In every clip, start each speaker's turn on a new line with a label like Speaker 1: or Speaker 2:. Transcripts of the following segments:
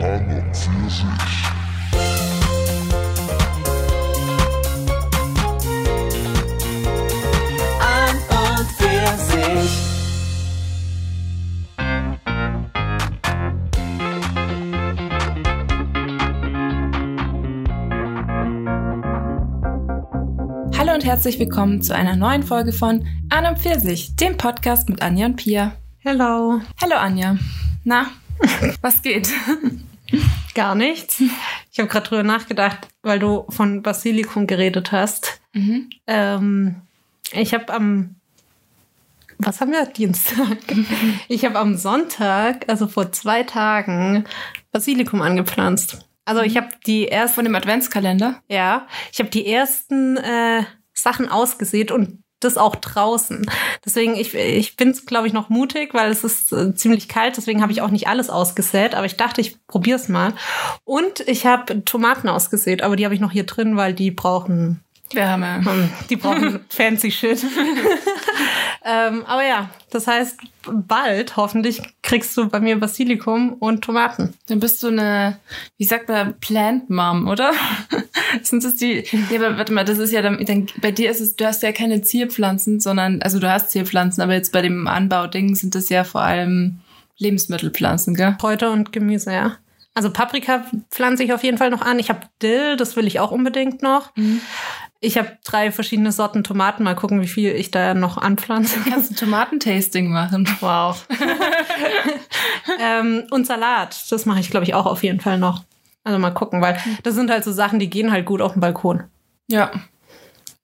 Speaker 1: An und für sich.
Speaker 2: Hallo und herzlich willkommen zu einer neuen Folge von An und Pfirsich, dem Podcast mit Anja und Pia.
Speaker 3: Hello.
Speaker 2: Hallo Anja. Na, was geht?
Speaker 3: Gar nichts. Ich habe gerade drüber nachgedacht, weil du von Basilikum geredet hast.
Speaker 2: Mhm.
Speaker 3: Ähm, ich habe am, was haben wir? Dienstag. Ich habe am Sonntag, also vor zwei Tagen, Basilikum angepflanzt. Also ich habe die ersten,
Speaker 2: Von dem Adventskalender?
Speaker 3: ja, ich habe die ersten äh, Sachen ausgesät und das auch draußen. Deswegen, ich, ich bin, glaube ich, noch mutig, weil es ist äh, ziemlich kalt. Deswegen habe ich auch nicht alles ausgesät. Aber ich dachte, ich probiere es mal. Und ich habe Tomaten ausgesät, aber die habe ich noch hier drin, weil die brauchen,
Speaker 2: Wärme.
Speaker 3: hm, die brauchen fancy Shit. ähm, aber ja, das heißt, bald hoffentlich kriegst du bei mir Basilikum und Tomaten.
Speaker 2: Dann bist du eine, wie sagt man, Plant Mom, oder? Sind das die? Ja, aber warte mal, das ist ja dann, dann, bei dir ist es, du hast ja keine Zierpflanzen, sondern, also du hast Zierpflanzen, aber jetzt bei dem Anbauding sind das ja vor allem Lebensmittelpflanzen, gell?
Speaker 3: Kräuter und Gemüse, ja. Also Paprika pflanze ich auf jeden Fall noch an. Ich habe Dill, das will ich auch unbedingt noch. Ich habe drei verschiedene Sorten Tomaten. Mal gucken, wie viel ich da noch anpflanze.
Speaker 2: Kannst du Tomatentasting machen?
Speaker 3: Wow. ähm, und Salat, das mache ich, glaube ich, auch auf jeden Fall noch. Also mal gucken, weil das sind halt so Sachen, die gehen halt gut auf den Balkon.
Speaker 2: Ja,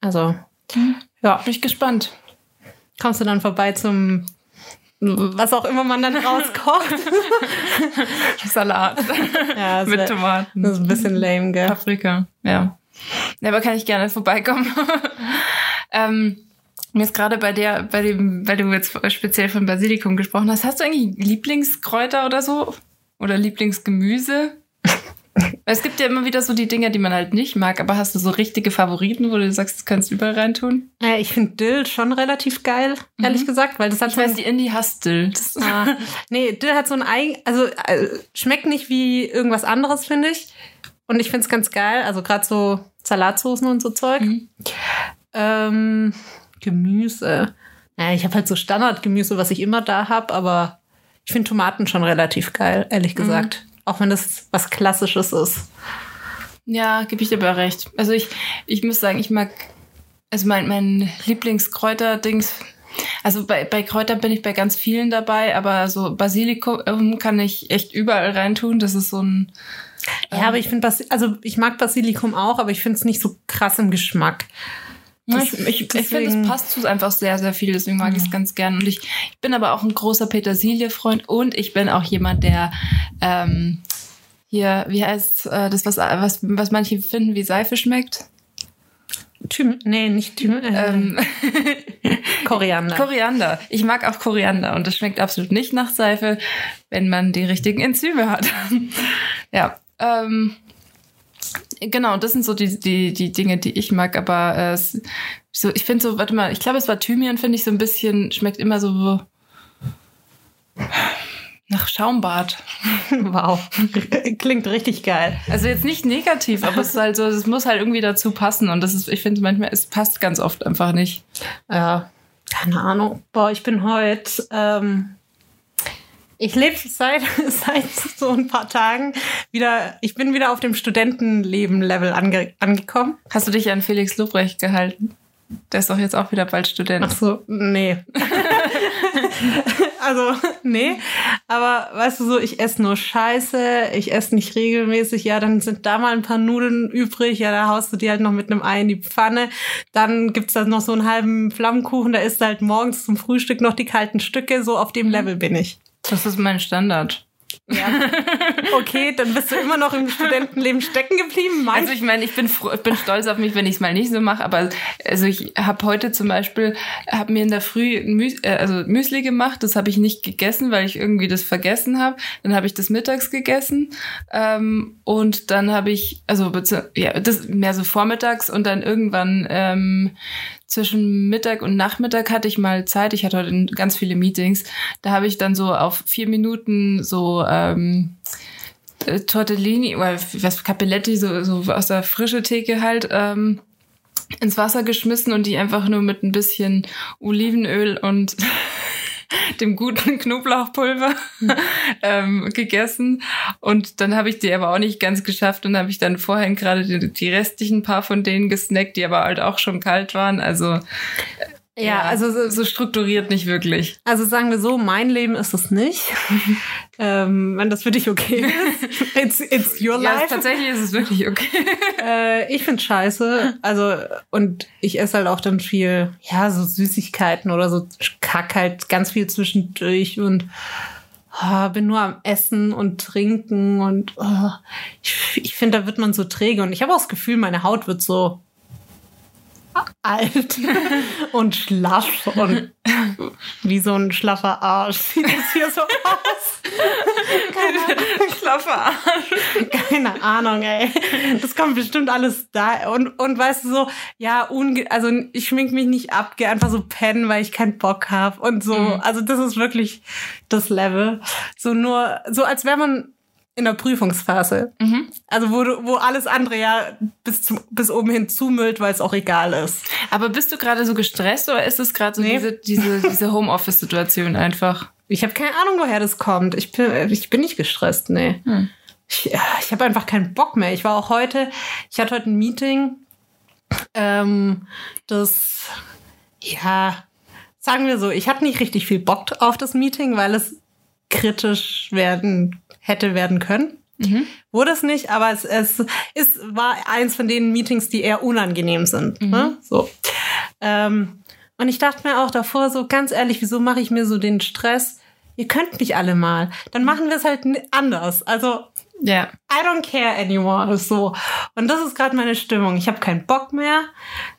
Speaker 3: Also, ja,
Speaker 2: bin ich gespannt.
Speaker 3: kommst du dann vorbei zum was auch immer man dann rauskocht.
Speaker 2: Salat
Speaker 3: ja,
Speaker 2: mit Tomaten.
Speaker 3: Das ist ein bisschen lame, gell?
Speaker 2: Paprika, ja. Ja, aber kann ich gerne vorbeikommen. ähm, mir ist gerade bei der, bei dem, weil du jetzt speziell von Basilikum gesprochen hast, hast du eigentlich Lieblingskräuter oder so? Oder Lieblingsgemüse? Es gibt ja immer wieder so die Dinge, die man halt nicht mag, aber hast du so richtige Favoriten, wo du sagst, das kannst du überall reintun?
Speaker 3: Ja, ich finde Dill schon relativ geil, ehrlich gesagt, weil das hat
Speaker 2: Ich
Speaker 3: so
Speaker 2: weiß, die Indie hasst Dill.
Speaker 3: Ah, nee, Dill hat so ein eigen, also äh, schmeckt nicht wie irgendwas anderes, finde ich. Und ich finde es ganz geil, also gerade so Salatsoßen und so Zeug.
Speaker 2: Mhm.
Speaker 3: Ähm, Gemüse. Naja, ich habe halt so Standardgemüse, was ich immer da habe, aber ich finde Tomaten schon relativ geil, ehrlich gesagt. Auch wenn das was Klassisches ist.
Speaker 2: Ja, gebe ich dir aber recht. Also ich, ich muss sagen, ich mag, also mein, mein Lieblingskräuter-Dings, also bei, bei Kräutern bin ich bei ganz vielen dabei, aber so Basilikum kann ich echt überall reintun. Das ist so ein,
Speaker 3: Ja, aber ich finde, Basi also ich mag Basilikum auch, aber ich finde es nicht so krass im Geschmack.
Speaker 2: Ja,
Speaker 3: Das-
Speaker 2: ich, ich, ich finde, es passt zu einfach sehr, sehr viel, deswegen mag ich es ganz gern. Und ich, ich bin aber auch ein großer Petersilie-Freund und ich bin auch jemand, der ähm, hier, wie heißt äh, das, was, was, was manche finden, wie Seife schmeckt?
Speaker 3: Thym nee, nicht Thym äh,
Speaker 2: Ähm,
Speaker 3: Koriander.
Speaker 2: Koriander. Ich mag auch Koriander und das schmeckt absolut nicht nach Seife, wenn man die richtigen Enzyme hat. ja. Ähm, genau, das sind so die, die, die Dinge, die ich mag, aber äh, so, ich finde so, warte mal, ich glaube, es war Thymian, finde ich so ein bisschen, schmeckt immer so nach Schaumbad.
Speaker 3: wow. Klingt richtig geil.
Speaker 2: Also jetzt nicht negativ, aber es ist halt so, es muss halt irgendwie dazu passen und das ist, ich finde manchmal, es passt ganz oft einfach nicht.
Speaker 3: Ja, keine Ahnung. Boah, ich bin heute. Ähm, ich lebe seit, seit so ein paar Tagen wieder. Ich bin wieder auf dem Studentenleben-Level ange, angekommen.
Speaker 2: Hast du dich an Felix Lobrecht gehalten? Der ist doch jetzt auch wieder bald Student.
Speaker 3: Ach so, nee. also, nee. Aber weißt du so, ich esse nur Scheiße, ich esse nicht regelmäßig. Ja, dann sind da mal ein paar Nudeln übrig. Ja, da haust du die halt noch mit einem Ei in die Pfanne. Dann gibt's da noch so einen halben Flammkuchen. Da isst du halt morgens zum Frühstück noch die kalten Stücke. So auf dem Level bin ich.
Speaker 2: Das ist mein Standard.
Speaker 3: Ja. Okay, dann bist du immer noch im Studentenleben stecken geblieben. Mein
Speaker 2: Also ich meine, ich bin ich bin stolz auf mich, wenn ich es mal nicht so mache, aber also ich habe heute zum Beispiel, habe mir in der Früh Müs äh, also Müsli gemacht, das habe ich nicht gegessen, weil ich irgendwie das vergessen habe. Dann habe ich das mittags gegessen ähm, und dann habe ich, also ja, das mehr so vormittags und dann irgendwann ähm, zwischen Mittag und Nachmittag hatte ich mal Zeit. Ich hatte heute ganz viele Meetings. Da habe ich dann so auf vier Minuten so ähm, äh, Tortellini oder was Capelletti, so, so aus der frische Theke halt, ähm, ins Wasser geschmissen und die einfach nur mit ein bisschen Olivenöl und dem guten Knoblauchpulver ähm, gegessen. Und dann habe ich die aber auch nicht ganz geschafft und habe ich dann vorhin gerade die, die restlichen paar von denen gesnackt, die aber halt auch schon kalt waren. Also ja, also so, so, strukturiert nicht wirklich.
Speaker 3: Also sagen wir so, mein Leben ist es nicht. ähm, wenn das für dich okay ist. It's, it's your life. Ja,
Speaker 2: tatsächlich ist es wirklich okay.
Speaker 3: äh, ich finde scheiße. Also, und ich esse halt auch dann viel, ja, so Süßigkeiten oder so Kack halt ganz viel zwischendurch und oh, bin nur am Essen und Trinken und oh, ich, ich finde, da wird man so träge. Und ich habe auch das Gefühl, meine Haut wird so alt und schlaff und wie so ein schlaffer Arsch sieht es hier so aus.
Speaker 2: Keine schlaffer Arsch.
Speaker 3: Keine Ahnung, ey. Das kommt bestimmt alles da. Und, und weißt du so, ja, unge also ich schmink mich nicht ab, gehe einfach so pennen, weil ich keinen Bock habe und so. Mhm. Also das ist wirklich das Level. So nur, so als wäre man in der Prüfungsphase. Mhm. Also wo, du, wo alles andere ja bis, zu, bis oben hin zumüllt, weil es auch egal ist.
Speaker 2: Aber bist du gerade so gestresst oder ist es gerade so nee. diese, diese, diese Homeoffice-Situation einfach?
Speaker 3: Ich habe keine Ahnung, woher das kommt. Ich bin, ich bin nicht gestresst, nee. Hm. Ich, ich habe einfach keinen Bock mehr. Ich war auch heute, ich hatte heute ein Meeting, ähm, das, ja, sagen wir so, ich hatte nicht richtig viel Bock auf das Meeting, weil es kritisch werden hätte werden können. Mhm. Wurde es nicht, aber es, es ist, war eins von den Meetings, die eher unangenehm sind. Mhm. Ne? So. Ähm, und ich dachte mir auch davor so, ganz ehrlich, wieso mache ich mir so den Stress? Ihr könnt mich alle mal. Dann machen wir es halt anders. Also.
Speaker 2: Yeah.
Speaker 3: I don't care anymore. So. Und das ist gerade meine Stimmung. Ich habe keinen Bock mehr.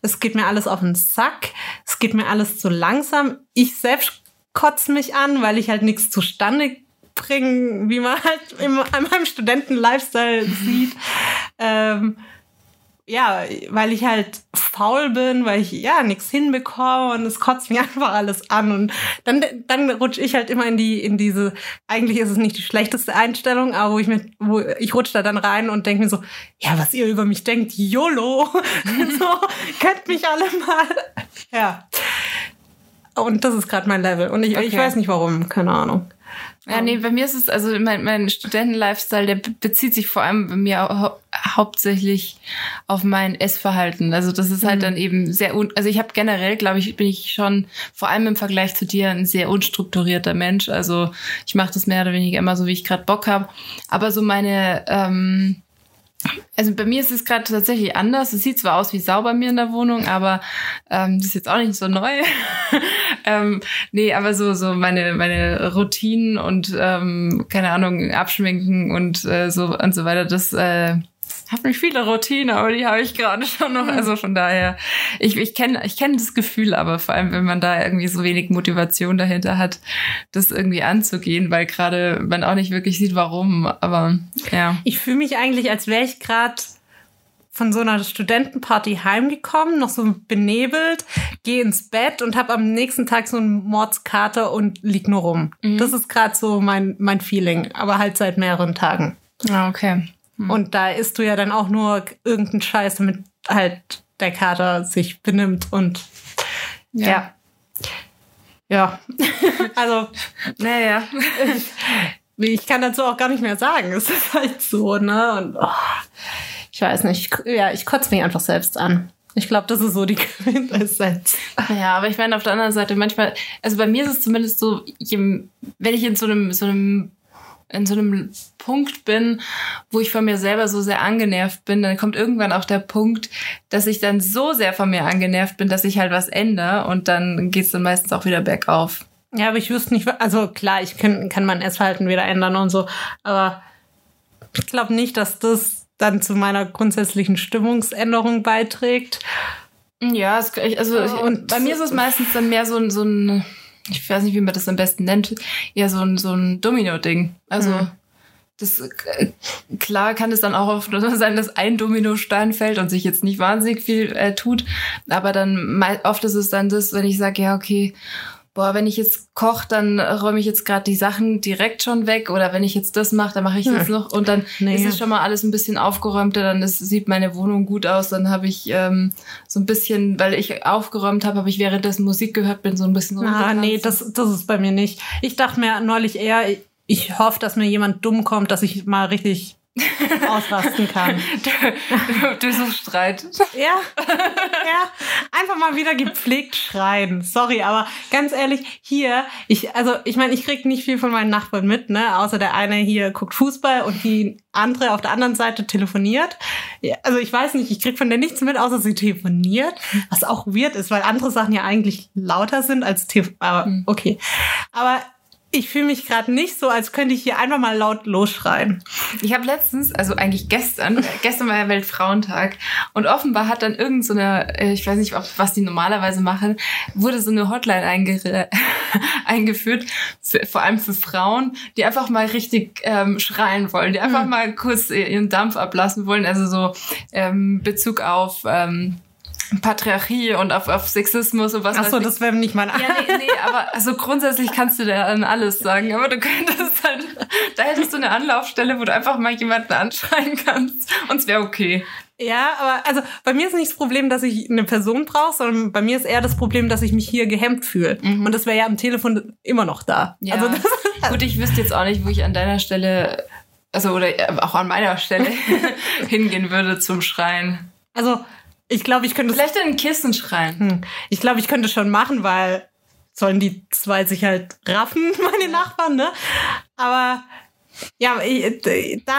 Speaker 3: Es geht mir alles auf den Sack. Es geht mir alles zu langsam. Ich selbst kotze mich an, weil ich halt nichts zustande bringen, wie man halt im, an meinem Studenten-Lifestyle sieht. Ähm, ja, weil ich halt faul bin, weil ich ja nichts hinbekomme und es kotzt mir einfach alles an und dann dann rutsche ich halt immer in die in diese eigentlich ist es nicht die schlechteste Einstellung, aber wo ich mir wo ich rutsche da dann rein und denke mir so, ja, was ihr über mich denkt, YOLO. so könnt mich alle mal. Ja. Und das ist gerade mein Level und ich, okay. ich weiß nicht warum, keine Ahnung.
Speaker 2: Ja, nee, bei mir ist es, also mein, mein Studenten-Lifestyle, der bezieht sich vor allem bei mir hau hauptsächlich auf mein Essverhalten. Also das ist halt mhm. dann eben sehr, un also ich habe generell, glaube ich, bin ich schon, vor allem im Vergleich zu dir, ein sehr unstrukturierter Mensch. Also ich mache das mehr oder weniger immer so, wie ich gerade Bock habe. Aber so meine, ähm, also bei mir ist es gerade tatsächlich anders. Es sieht zwar aus wie sauber mir in der Wohnung, aber ähm, das ist jetzt auch nicht so neu. ähm, nee, aber so so meine meine Routinen und ähm, keine Ahnung abschminken und äh, so und so weiter. Das äh, habe nicht viele Routine, aber die habe ich gerade schon noch. Also von daher, ich, ich kenne ich kenn das Gefühl, aber vor allem, wenn man da irgendwie so wenig Motivation dahinter hat, das irgendwie anzugehen, weil gerade man auch nicht wirklich sieht, warum. Aber ja.
Speaker 3: Ich fühle mich eigentlich, als wäre ich gerade von so einer Studentenparty heimgekommen, noch so benebelt, gehe ins Bett und habe am nächsten Tag so einen Mordskater und lieg nur rum. Mhm. Das ist gerade so mein, mein Feeling, aber halt seit mehreren Tagen.
Speaker 2: Ah, okay.
Speaker 3: Hm. Und da isst du ja dann auch nur irgendeinen Scheiß, damit halt der Kater sich benimmt und ja. Ja. ja. also, naja. Ich, kann dazu auch gar nicht mehr sagen. Es ist halt so, ne? Und oh, ich weiß nicht. Ja, ich kotze mich einfach selbst an. Ich glaube, das ist so die Quintessenz.
Speaker 2: Ja, aber ich meine, auf der anderen Seite, manchmal, also bei mir ist es zumindest so, wenn ich in so einem, so einem in so einem Punkt bin, wo ich von mir selber so sehr angenervt bin, dann kommt irgendwann auch der Punkt, dass ich dann so sehr von mir angenervt bin, dass ich halt was ändere und dann geht's dann meistens auch wieder bergauf.
Speaker 3: Ja, aber ich wüsste nicht, also klar, ich kann, kann mein Essverhalten wieder ändern und so, aber ich glaube nicht, dass das dann zu meiner grundsätzlichen Stimmungsänderung beiträgt.
Speaker 2: Ja, also und bei mir ist es meistens dann mehr so, so ein ich weiß nicht, wie man das am besten nennt, ja, so ein, so ein Domino-Ding. Also, mhm. das, äh, klar kann es dann auch oft nur sein, dass ein Dominostein fällt und sich jetzt nicht wahnsinnig viel äh, tut. Aber dann, oft ist es dann das, wenn ich sage, ja, okay, boah, wenn ich jetzt koche, dann räume ich jetzt gerade die Sachen direkt schon weg oder wenn ich jetzt das mache, dann mache ich das noch und dann
Speaker 3: Nee.
Speaker 2: ist es schon mal alles ein bisschen aufgeräumter, dann ist, sieht meine Wohnung gut aus, dann habe ich ähm, so ein bisschen, weil ich aufgeräumt habe, habe ich währenddessen Musik gehört, bin so ein bisschen
Speaker 3: Ah,
Speaker 2: rumgetanzt.
Speaker 3: nee, das, das ist bei mir nicht. Ich dachte mir neulich eher, ich hoffe, dass mir jemand dumm kommt, dass ich mal richtig ausrasten kann.
Speaker 2: du, du suchst Streit.
Speaker 3: Ja, ja, einfach mal wieder gepflegt schreien. Sorry, aber ganz ehrlich, hier, ich, also ich meine, ich krieg nicht viel von meinen Nachbarn mit, ne? Außer der eine hier guckt Fußball und die andere auf der anderen Seite telefoniert. Also ich weiß nicht, ich krieg von der nichts mit, außer sie telefoniert, was auch weird ist, weil andere Sachen ja eigentlich lauter sind als TV. Aber okay. Aber ich fühle mich gerade nicht so, als könnte ich hier einfach mal laut losschreien.
Speaker 2: Ich habe letztens, also eigentlich gestern, gestern war ja Weltfrauentag und offenbar hat dann irgend so eine, äh, ich weiß nicht, ob, was die normalerweise machen, wurde so eine Hotline einge eingeführt, für, vor allem für Frauen, die einfach mal richtig ähm, schreien wollen, die einfach mal kurz ihren Dampf ablassen wollen, also so ähm, Bezug auf ähm, Patriarchie und auf, auf Sexismus und was
Speaker 3: Ach
Speaker 2: weiß
Speaker 3: so,
Speaker 2: ich.
Speaker 3: das wäre nicht mein
Speaker 2: Ja, nee, nee, aber also grundsätzlich kannst du da dann alles sagen, aber du könntest halt, da hättest du eine Anlaufstelle, wo du einfach mal jemanden anschreien kannst und es wäre okay.
Speaker 3: Ja, aber also bei mir ist nicht das Problem, dass ich eine Person brauche, sondern bei mir ist eher das Problem, dass ich mich hier gehemmt fühle. Und das wäre ja am Telefon immer noch da.
Speaker 2: Ja.
Speaker 3: Also das,
Speaker 2: Gut, ich wüsste jetzt auch nicht, wo ich an deiner Stelle, also oder äh, auch an meiner Stelle hingehen würde zum Schreien.
Speaker 3: also ich glaube, ich könnte es-
Speaker 2: Vielleicht in ein Kissen schreien.
Speaker 3: hm, ich glaube, ich könnte schon machen, weil sollen die zwei sich halt raffen, meine Nachbarn, ne? Aber ja, ich, da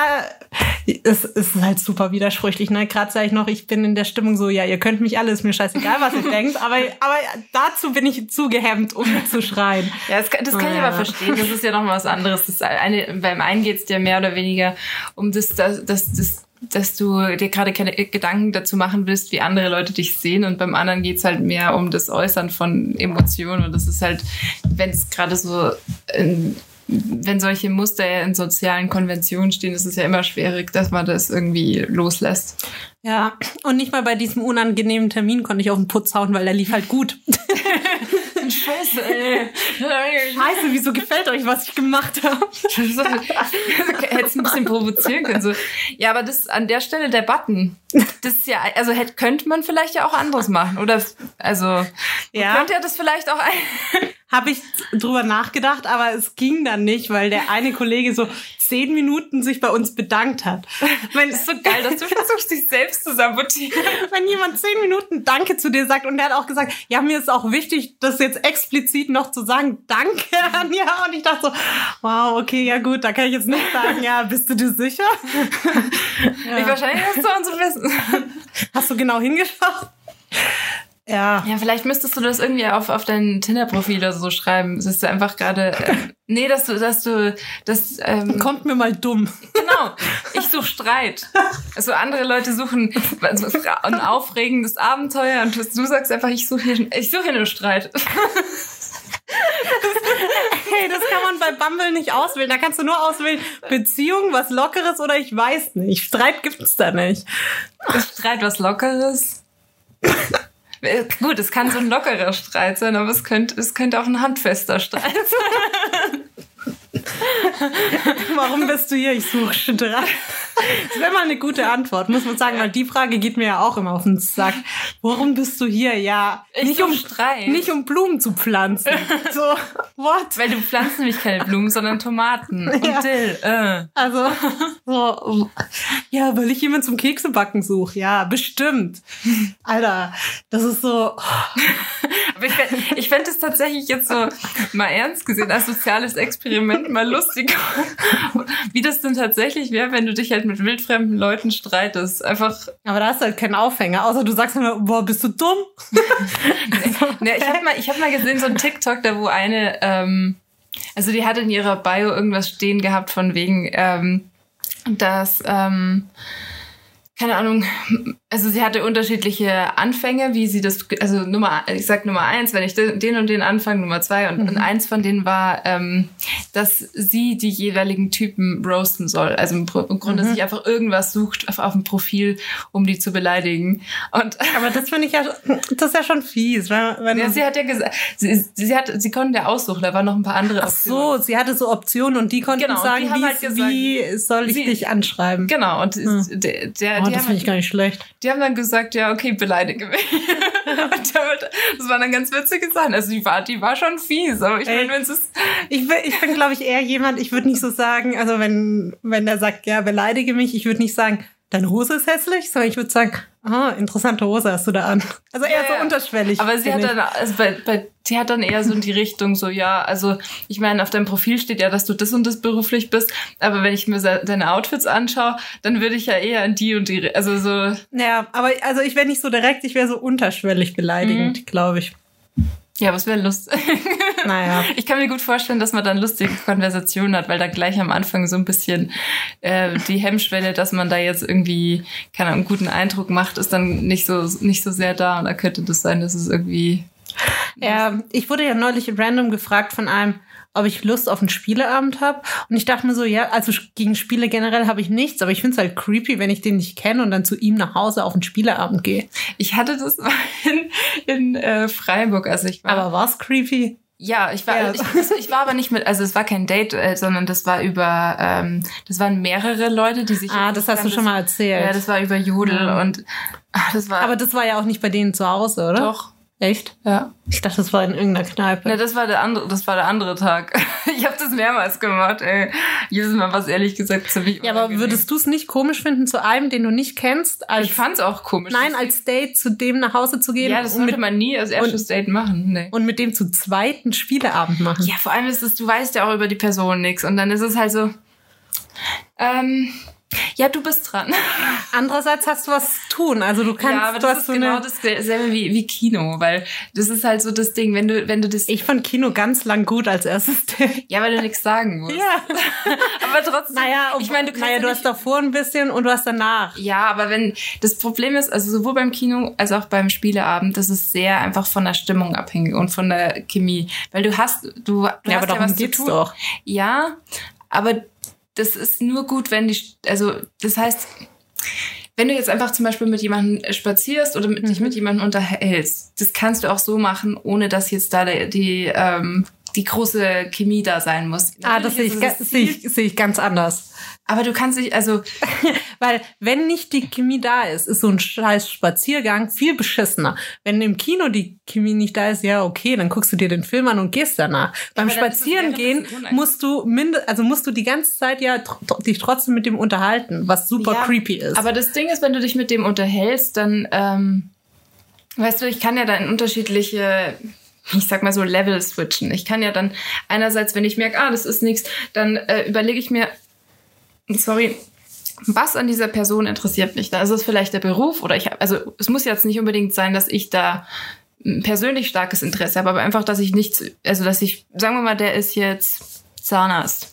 Speaker 3: es ist halt super widersprüchlich, ne? Gerade sage ich noch, ich bin in der Stimmung so, ja, ihr könnt mich alle, ist mir scheißegal, was ihr denkt, aber aber dazu bin ich zu gehemmt, um zu schreien.
Speaker 2: Ja, das kann, das kann ich
Speaker 3: Ja.
Speaker 2: aber verstehen. Das ist ja noch was anderes. Das eine, beim einen geht es dir mehr oder weniger um das, das, das, das dass du dir gerade keine Gedanken dazu machen willst, wie andere Leute dich sehen. Und beim anderen geht's halt mehr um das Äußern von Emotionen. Und das ist halt, wenn es gerade so, in, wenn solche Muster ja in sozialen Konventionen stehen, ist es ja immer schwierig, dass man das irgendwie loslässt.
Speaker 3: Ja, und nicht mal bei diesem unangenehmen Termin konnte ich auf den Putz hauen, weil der lief halt gut.
Speaker 2: Scheiße, ey.
Speaker 3: Scheiße, wieso gefällt euch, was ich gemacht habe?
Speaker 2: Hättest ein bisschen provozieren können. So. Ja, aber das an der Stelle der Button. Das ist ja, also hätte, könnte man vielleicht ja auch anderes machen. Oder also
Speaker 3: ja.
Speaker 2: könnte ja das vielleicht auch ein.
Speaker 3: Habe ich drüber nachgedacht, aber es ging dann nicht, weil der eine Kollege so zehn Minuten sich bei uns bedankt hat. Wenn,
Speaker 2: Das ist so geil, dass du versuchst, dich selbst zu sabotieren.
Speaker 3: wenn jemand zehn Minuten Danke zu dir sagt und der hat auch gesagt, ja, mir ist auch wichtig, das jetzt explizit noch zu sagen, Danke an ja. Und ich dachte so, wow, okay, ja gut, da kann ich jetzt nicht sagen, ja, bist du dir sicher?
Speaker 2: Ich wahrscheinlich hast du uns wissen.
Speaker 3: Hast du genau hingeschaut? Ja.
Speaker 2: Ja, vielleicht müsstest du das irgendwie auf, auf dein Tinder-Profil oder so schreiben. Es ist einfach gerade. Äh, nee, dass du, dass du, das, ähm,
Speaker 3: Kommt mir mal dumm.
Speaker 2: Genau. Ich suche Streit. Also andere Leute suchen ein aufregendes Abenteuer und du sagst einfach, ich suche hier, ich suche hier nur Streit.
Speaker 3: Hey, das kann man bei Bumble nicht auswählen. Da kannst du nur auswählen, Beziehung, was Lockeres oder ich weiß nicht. Streit gibt's da nicht.
Speaker 2: Streit was Lockeres. Äh, Gut, es kann so ein lockerer Streit sein, aber es könnte, es könnte auch ein handfester Streit sein.
Speaker 3: Warum bist du hier? Ich suche Streit. Das wäre mal eine gute Antwort, muss man sagen, weil die Frage geht mir ja auch immer auf den Sack. Warum bist du hier? Ja,
Speaker 2: Ich
Speaker 3: nicht um
Speaker 2: Streit.
Speaker 3: nicht um Blumen zu pflanzen. So, what?
Speaker 2: Weil du pflanzt nämlich keine Blumen, sondern Tomaten und
Speaker 3: Ja.
Speaker 2: Dill. Äh.
Speaker 3: Also, so, ja, weil ich jemanden zum Keksebacken suche. Ja, bestimmt. Alter, das ist so,
Speaker 2: Aber ich fände ich fänd es tatsächlich jetzt so mal ernst gesehen als soziales Experiment mal lustig, wie das denn tatsächlich wäre, wenn du dich halt mit wildfremden Leuten streitest. Einfach,
Speaker 3: aber da hast du halt keinen Aufhänger, außer du sagst immer, boah, bist du dumm?
Speaker 2: ne, ich habe mal, ich hab mal gesehen so ein TikTok, da wo eine, ähm, also die hat in ihrer Bio irgendwas stehen gehabt von wegen, ähm, dass ähm, keine Ahnung, also sie hatte unterschiedliche Anfänge, wie sie das, also Nummer, ich sag Nummer eins, wenn ich den und den anfange, Nummer zwei und, mhm. und eins von denen war, ähm, dass sie die jeweiligen Typen roasten soll. Also im, im Grunde mhm. sich einfach irgendwas sucht auf, auf dem Profil, um die zu beleidigen. Und
Speaker 3: aber das finde ich ja, das ist ja schon fies. Wenn, wenn
Speaker 2: ja, sie hat ja gesagt, sie, sie hat, sie konnte ja aussuchen, da waren noch ein paar andere
Speaker 3: Optionen. Ach so, sie hatte so Optionen und die konnten genau, sagen, wie, halt gesagt, wie soll ich sie, dich anschreiben?
Speaker 2: Genau und hm. der, der
Speaker 3: Oh, das finde ich gar nicht schlecht.
Speaker 2: Die haben dann gesagt, ja, okay, beleidige mich. und damit, das waren dann ganz witzige Sachen. Also die war, die war schon fies, aber ich meine, wenn es ist.
Speaker 3: Ich bin, ich bin glaube ich, eher jemand, ich würde nicht so sagen, also wenn, wenn er sagt, ja, beleidige mich, ich würde nicht sagen, deine Hose ist hässlich, sondern ich würde sagen, ah, interessante Hose hast du da an. Also eher ja, so unterschwellig.
Speaker 2: Aber sie hat dann, also bei, bei, sie hat dann eher so in die Richtung so, ja, also ich meine, auf deinem Profil steht ja, dass du das und das beruflich bist, aber wenn ich mir deine Outfits anschaue, dann würde ich ja eher in die und die, also so.
Speaker 3: Ja, aber also ich wäre nicht so direkt, ich wäre so unterschwellig beleidigend, mhm. glaube ich.
Speaker 2: Ja, was wäre lustig.
Speaker 3: Naja.
Speaker 2: Ich kann mir gut vorstellen, dass man dann lustige Konversationen hat, weil da gleich am Anfang so ein bisschen äh, die Hemmschwelle, dass man da jetzt irgendwie keine Ahnung, einen guten Eindruck macht, ist dann nicht so nicht so sehr da. Und da könnte das sein, dass es irgendwie.
Speaker 3: Ja, ich wurde ja neulich random gefragt von einem, ob ich Lust auf einen Spieleabend habe. Und ich dachte mir so, ja, also gegen Spiele generell habe ich nichts, aber ich finde es halt creepy, wenn ich den nicht kenne und dann zu ihm nach Hause auf einen Spieleabend gehe.
Speaker 2: Ich hatte das in, in äh, Freiburg, also ich war.
Speaker 3: Aber war's creepy?
Speaker 2: Ja, ich war, ja. ich, ich, war aber nicht mit, also es war kein Date, äh, sondern das war über, ähm, das waren mehrere Leute, die sich.
Speaker 3: Ah, das hast du schon mal erzählt.
Speaker 2: Ja, das war über Jodel mhm. und
Speaker 3: ach, das war. Aber das war ja auch nicht bei denen zu Hause, oder?
Speaker 2: Doch.
Speaker 3: Echt?
Speaker 2: Ja.
Speaker 3: Ich dachte, das war in irgendeiner Kneipe.
Speaker 2: Ne, das war der andere, das war der andere Tag. ich habe das mehrmals gemacht, ey. Jedes Mal was ehrlich gesagt ziemlich
Speaker 3: Ja, aber würdest du es nicht komisch finden, zu einem, den du nicht kennst?
Speaker 2: Als, ich fand's auch komisch.
Speaker 3: Nein, als Date zu dem nach Hause zu gehen.
Speaker 2: Ja, das sollte man nie als erstes und, Date machen. Nee.
Speaker 3: Und mit dem zu zweiten Spieleabend machen.
Speaker 2: Ja, vor allem ist es, du weißt ja auch über die Person nichts. Und dann ist es halt so, ähm, ja, du bist dran.
Speaker 3: Andererseits hast du was zu tun. Also du kannst. Ja,
Speaker 2: aber das ist genau dasselbe wie, wie Kino, weil das ist halt so das Ding, wenn du, wenn du das.
Speaker 3: Ich fand Kino ganz lang gut als erstes Ding.
Speaker 2: Ja, weil du nichts sagen musst.
Speaker 3: Ja.
Speaker 2: aber trotzdem.
Speaker 3: Naja, ob, ich meine, du, naja, du hast davor ein bisschen und du hast danach.
Speaker 2: Ja, aber wenn das Problem ist, also sowohl beim Kino als auch beim Spieleabend, das ist sehr einfach von der Stimmung abhängig und von der Chemie, weil du hast, du, du
Speaker 3: ja,
Speaker 2: hast
Speaker 3: aber
Speaker 2: ja
Speaker 3: was geht's zu tun. doch.
Speaker 2: Ja, aber das ist nur gut, wenn die, also das heißt, wenn du jetzt einfach zum Beispiel mit jemandem spazierst oder mit, mhm. dich mit jemandem unterhältst, das kannst du auch so machen, ohne dass jetzt da die, die, ähm, die große Chemie da sein muss.
Speaker 3: ah, das sehe ich, seh ich, seh ich ganz anders.
Speaker 2: Aber du kannst dich, also.
Speaker 3: Weil, wenn nicht die Chemie da ist, ist so ein scheiß Spaziergang viel beschissener. Wenn im Kino die Chemie nicht da ist, ja, okay, dann guckst du dir den Film an und gehst danach. Beim Spazierengehen musst du minde, also musst du die ganze Zeit ja tr dich trotzdem mit dem unterhalten, was super ja, creepy ist.
Speaker 2: Aber das Ding ist, wenn du dich mit dem unterhältst, dann, ähm, weißt du, ich kann ja dann unterschiedliche ich sag mal so Level switchen. Ich kann ja dann einerseits, wenn ich merke, ah, das ist nichts, dann äh, überlege ich mir, sorry, was an dieser Person interessiert mich? Da ist es vielleicht der Beruf oder ich, also es muss jetzt nicht unbedingt sein, dass ich da persönlich starkes Interesse habe, aber einfach, dass ich nichts, also dass ich, sagen wir mal, der ist jetzt Zahnarzt.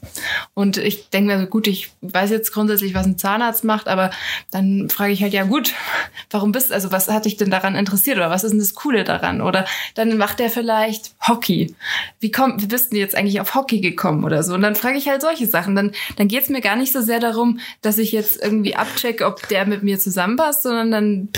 Speaker 2: Und ich denke mir so, gut, ich weiß jetzt grundsätzlich, was ein Zahnarzt macht, aber dann frage ich halt, ja gut, warum bist, also was hat dich denn daran interessiert oder was ist denn das Coole daran? Oder dann macht er vielleicht Hockey. Wie komm, wie bist du jetzt eigentlich auf Hockey gekommen oder so? Und dann frage ich halt solche Sachen. Dann, dann geht es mir gar nicht so sehr darum, dass ich jetzt irgendwie abchecke, ob der mit mir zusammenpasst, sondern dann,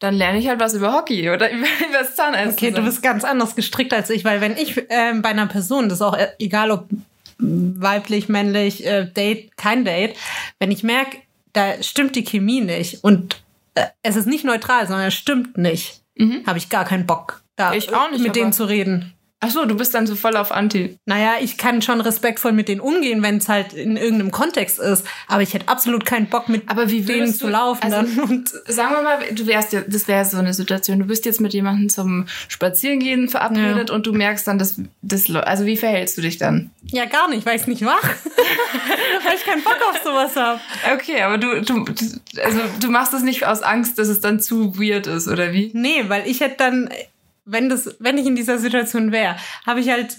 Speaker 2: dann lerne ich halt was über Hockey oder über, über das Zahnarzt.
Speaker 3: Okay, du bist ganz anders gestrickt als ich, weil wenn ich äh, bei einer Person, das ist auch e-, egal, ob weiblich, männlich, äh, Date, kein Date, wenn ich merke, da stimmt die Chemie nicht und äh, es ist nicht neutral, sondern es stimmt nicht, mhm. habe ich gar keinen Bock, da
Speaker 2: ich auch nicht,
Speaker 3: mit denen zu reden.
Speaker 2: Ach so, du bist dann so voll auf Anti.
Speaker 3: Naja, ich kann schon respektvoll mit denen umgehen, wenn es halt in irgendeinem Kontext ist. Aber ich hätte absolut keinen Bock, mit
Speaker 2: aber wie
Speaker 3: denen zu laufen. Also, dann. Und
Speaker 2: sagen wir mal, du wärst ja, das wäre so eine Situation. Du bist jetzt mit jemandem zum Spazierengehen verabredet ja. und du merkst dann, dass das, also wie verhältst du dich dann?
Speaker 3: Ja, gar nicht, weil ich es nicht mache. weil ich keinen Bock auf sowas habe.
Speaker 2: Okay, aber du, du, also du machst das nicht aus Angst, dass es dann zu weird ist, oder wie?
Speaker 3: Nee, weil ich hätte dann wenn das, wenn ich in dieser Situation wäre, habe ich halt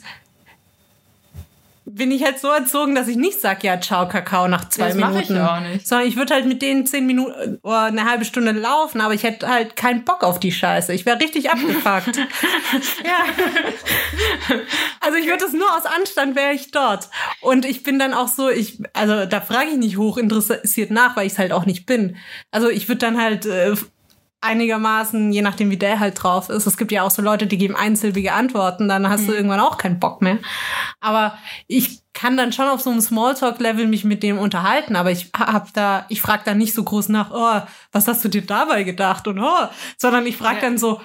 Speaker 3: bin ich halt so erzogen, dass ich nicht sag, ja, ciao, Kakao nach zwei
Speaker 2: Das
Speaker 3: Minuten.
Speaker 2: ich auch nicht.
Speaker 3: Sondern ich würde halt mit denen zehn Minuten oder eine halbe Stunde laufen, aber ich hätte halt keinen Bock auf die Scheiße. Ich wäre richtig abgefuckt. ja. Also ich würde es nur aus Anstand wäre ich dort. Und ich bin dann auch so, ich, also da frage ich nicht hoch interessiert nach, weil ich es halt auch nicht bin. Also ich würde dann halt äh, einigermaßen, je nachdem wie der halt drauf ist. Es gibt ja auch so Leute, die geben einsilbige Antworten, dann hast du irgendwann auch keinen Bock mehr. Aber ich kann dann schon auf so einem Smalltalk-Level mich mit dem unterhalten, aber ich hab da, ich frage da nicht so groß nach, oh, was hast du dir dabei gedacht und oh, sondern ich frage
Speaker 2: Ja.
Speaker 3: dann so,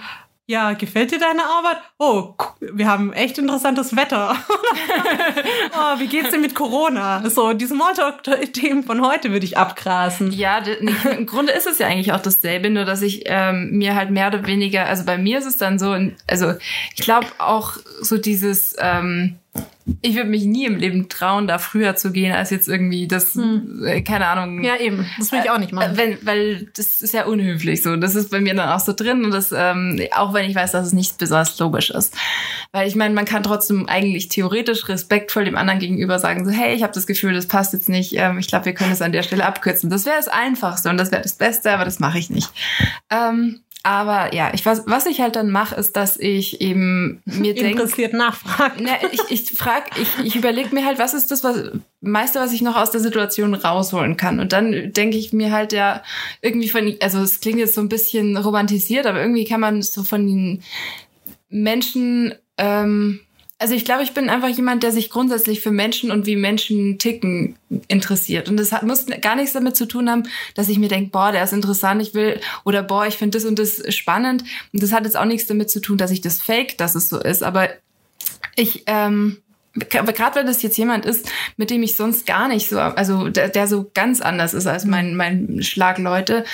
Speaker 3: ja, gefällt dir deine Arbeit? Oh, wir haben echt interessantes Wetter. oh, wie geht's dir mit Corona? So, die Smalltalk-Themen von heute würde ich abgrasen.
Speaker 2: Ja, im Grunde ist es ja eigentlich auch dasselbe, nur dass ich ähm, mir halt mehr oder weniger, also bei mir ist es dann so, also ich glaube auch so dieses, ähm, ich würde mich nie im Leben trauen, da früher zu gehen, als jetzt irgendwie das, äh, keine Ahnung.
Speaker 3: Ja, eben. Das will ich auch nicht machen.
Speaker 2: Äh, Wenn, weil das ist ja unhöflich so. Das ist bei mir dann auch so drin und das, ähm, auch wenn ich weiß, dass es nicht besonders logisch ist. Weil ich meine, man kann trotzdem eigentlich theoretisch respektvoll dem anderen gegenüber sagen, so, hey, ich habe das Gefühl, das passt jetzt nicht. Ähm, ich glaube, wir können es an der Stelle abkürzen. Das wäre das Einfachste und das wäre das Beste, aber das mache ich nicht. Ähm, aber ja, ich was, was ich halt dann mache, ist, dass ich eben mir denke,
Speaker 3: Interessiert nachfragen.
Speaker 2: na, ich, ich frage, ich, ich überlege mir halt, was ist das was, meiste, was ich noch aus der Situation rausholen kann. Und dann denke ich mir halt ja irgendwie von, also es klingt jetzt so ein bisschen romantisiert, aber irgendwie kann man so von den Menschen, ähm, also ich glaube, ich bin einfach jemand, der sich grundsätzlich für Menschen und wie Menschen ticken interessiert. Und das hat, muss gar nichts damit zu tun haben, dass ich mir denke, boah, der ist interessant, ich will, oder boah, ich finde das und das spannend. Und das hat jetzt auch nichts damit zu tun, dass ich das fake, dass es so ist. Aber ich, ähm, gerade wenn das jetzt jemand ist, mit dem ich sonst gar nicht so, also der, der so ganz anders ist als mein, mein Schlag Leute,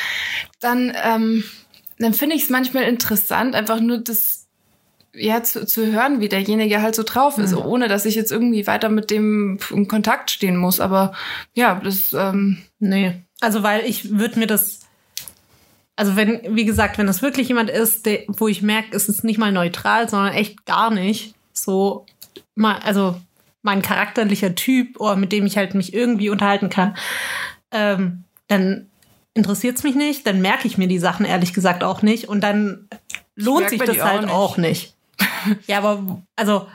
Speaker 2: dann, ähm, dann finde ich es manchmal interessant, einfach nur das ja, zu, zu hören, wie derjenige halt so drauf ist, ohne dass ich jetzt irgendwie weiter mit dem in Kontakt stehen muss. Aber ja, das, ähm,
Speaker 3: Nee. Also, weil ich würde mir das. Also, wenn, wie gesagt, wenn das wirklich jemand ist, der, wo ich merke, es ist nicht mal neutral, sondern echt gar nicht so, mal, also mein charakterlicher Typ oder mit dem ich halt mich irgendwie unterhalten kann, ähm, dann interessiert es mich nicht, dann merke ich mir die Sachen ehrlich gesagt auch nicht und dann lohnt sich das
Speaker 2: auch
Speaker 3: halt
Speaker 2: nicht.
Speaker 3: auch nicht. Ja, aber also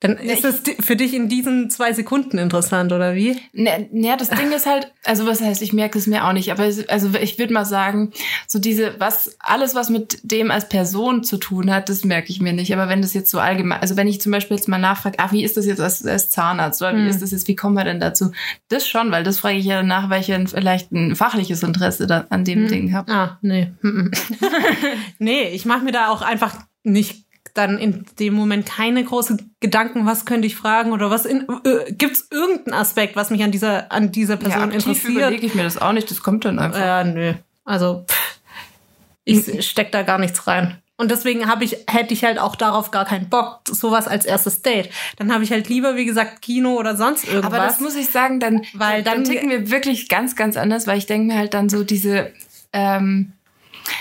Speaker 3: dann ist es für dich in diesen zwei Sekunden interessant, oder wie?
Speaker 2: Ne, ne, das Ding ist halt, also was heißt, ich merke es mir auch nicht, aber also ich würde mal sagen, so diese, was, alles, was mit dem als Person zu tun hat, das merke ich mir nicht. Aber wenn das jetzt so allgemein, also wenn ich zum Beispiel jetzt mal nachfrage, ach, wie ist das jetzt als, als Zahnarzt oder wie ist das jetzt, wie kommen wir denn dazu? Das schon, weil das frage ich ja danach, weil ich ja vielleicht ein fachliches Interesse da, an dem Ding habe.
Speaker 3: Ah, nee. Nee, ich mache mir da auch einfach nicht dann in dem Moment keine großen Gedanken, was könnte ich fragen oder was in, äh, gibt's irgendeinen Aspekt, was mich an dieser an dieser
Speaker 2: Ja,
Speaker 3: Person
Speaker 2: aktiv
Speaker 3: interessiert?
Speaker 2: überlege ich mir das auch nicht, das kommt dann einfach.
Speaker 3: Ja, nö. Also pff, ich steck da gar nichts rein. Und deswegen habe ich hätte ich halt auch darauf gar keinen Bock, sowas als erstes Date. Dann habe ich halt lieber wie gesagt Kino oder sonst irgendwas.
Speaker 2: Aber das muss ich sagen, dann,
Speaker 3: Weil
Speaker 2: dann,
Speaker 3: dann-
Speaker 2: ticken wir wirklich ganz, ganz anders, weil ich denke mir halt dann so diese, ähm,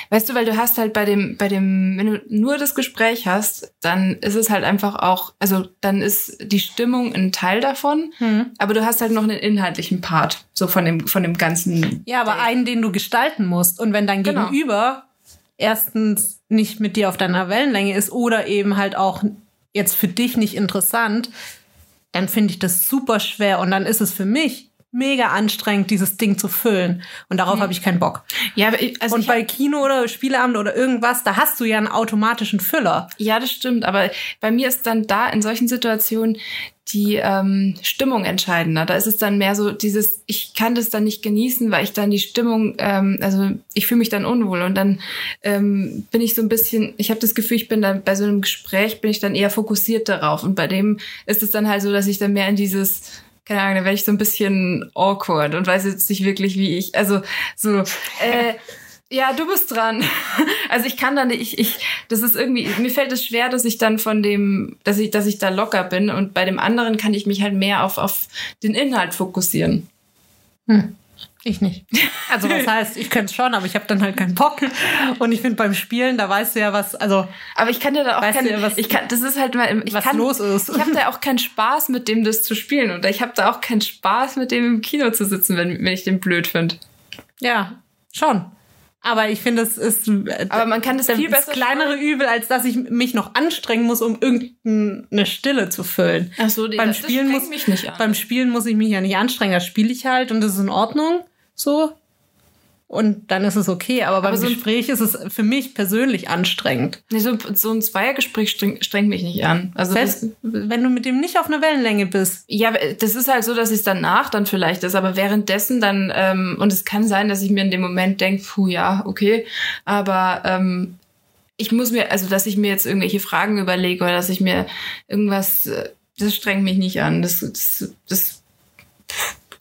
Speaker 2: weißt du, weil du hast halt bei dem, bei dem, wenn du nur das Gespräch hast, dann ist es halt einfach auch, also dann ist die Stimmung ein Teil davon,
Speaker 3: Hm.
Speaker 2: aber du hast halt noch einen inhaltlichen Part, so von dem, von dem ganzen.
Speaker 3: Ja, aber einen, den du gestalten musst. Und wenn dein
Speaker 2: Genau.
Speaker 3: Gegenüber erstens nicht mit dir auf deiner Wellenlänge ist oder eben halt auch jetzt für dich nicht interessant, dann finde ich das super schwer. Und dann ist es für mich mega anstrengend, dieses Ding zu füllen. Und darauf habe ich keinen Bock.
Speaker 2: Ja, also
Speaker 3: Und bei Kino oder Spieleabend oder irgendwas, da hast du ja einen automatischen Füller.
Speaker 2: Ja, das stimmt. Aber bei mir ist dann da in solchen Situationen die ähm, Stimmung entscheidender. Da ist es dann mehr so dieses, ich kann das dann nicht genießen, weil ich dann die Stimmung, ähm, also ich fühle mich dann unwohl und dann ähm, bin ich so ein bisschen, ich habe das Gefühl, ich bin dann bei so einem Gespräch bin ich dann eher fokussiert darauf und bei dem ist es dann halt so, dass ich dann mehr in dieses keine Ahnung, da werde ich so ein bisschen awkward und weiß jetzt nicht wirklich, wie ich, also so, äh, ja, du bist dran. Also ich kann dann nicht, ich, ich, das ist irgendwie, mir fällt es schwer, dass ich dann von dem, dass ich, dass ich da locker bin und bei dem anderen kann ich mich halt mehr auf, auf den Inhalt fokussieren.
Speaker 3: Hm. Ich nicht. Also was heißt, ich könnte es schon, aber ich habe dann halt keinen Bock. Und ich finde beim Spielen, da weißt du ja was, also
Speaker 2: Aber ich kann ja da auch keine,
Speaker 3: du, was-
Speaker 2: ich kann, das ist halt mal, ich
Speaker 3: was
Speaker 2: kann,
Speaker 3: los ist.
Speaker 2: Ich habe da auch keinen Spaß mit dem, das zu spielen. Oder ich habe da auch keinen Spaß mit dem im Kino zu sitzen, wenn, wenn ich den blöd finde.
Speaker 3: ja, schon. Aber ich finde, es ist
Speaker 2: Aber man kann das viel
Speaker 3: das
Speaker 2: besser
Speaker 3: kleinere Übel, als dass ich mich noch anstrengen muss, um irgendeine Stille zu füllen.
Speaker 2: Ach so, die,
Speaker 3: beim
Speaker 2: das
Speaker 3: Spielen
Speaker 2: strengt
Speaker 3: muss
Speaker 2: mich nicht an.
Speaker 3: beim Spielen muss ich mich ja nicht anstrengen, da spiele ich halt und das ist in Ordnung so. Und dann ist es okay, aber beim
Speaker 2: Aber so ein-
Speaker 3: Gespräch ist es für mich persönlich anstrengend.
Speaker 2: Nee, so, so ein Zweiergespräch streng, strengt mich nicht an. Also das,
Speaker 3: Selbst wenn du mit dem nicht auf einer Wellenlänge bist.
Speaker 2: ja, das ist halt so, dass es danach dann vielleicht ist, aber währenddessen dann, ähm, und es kann sein, dass ich mir in dem Moment denke, puh, ja, okay, aber ähm, ich muss mir, also dass ich mir jetzt irgendwelche Fragen überlege oder dass ich mir irgendwas, äh, das strengt mich nicht an. Das, das, das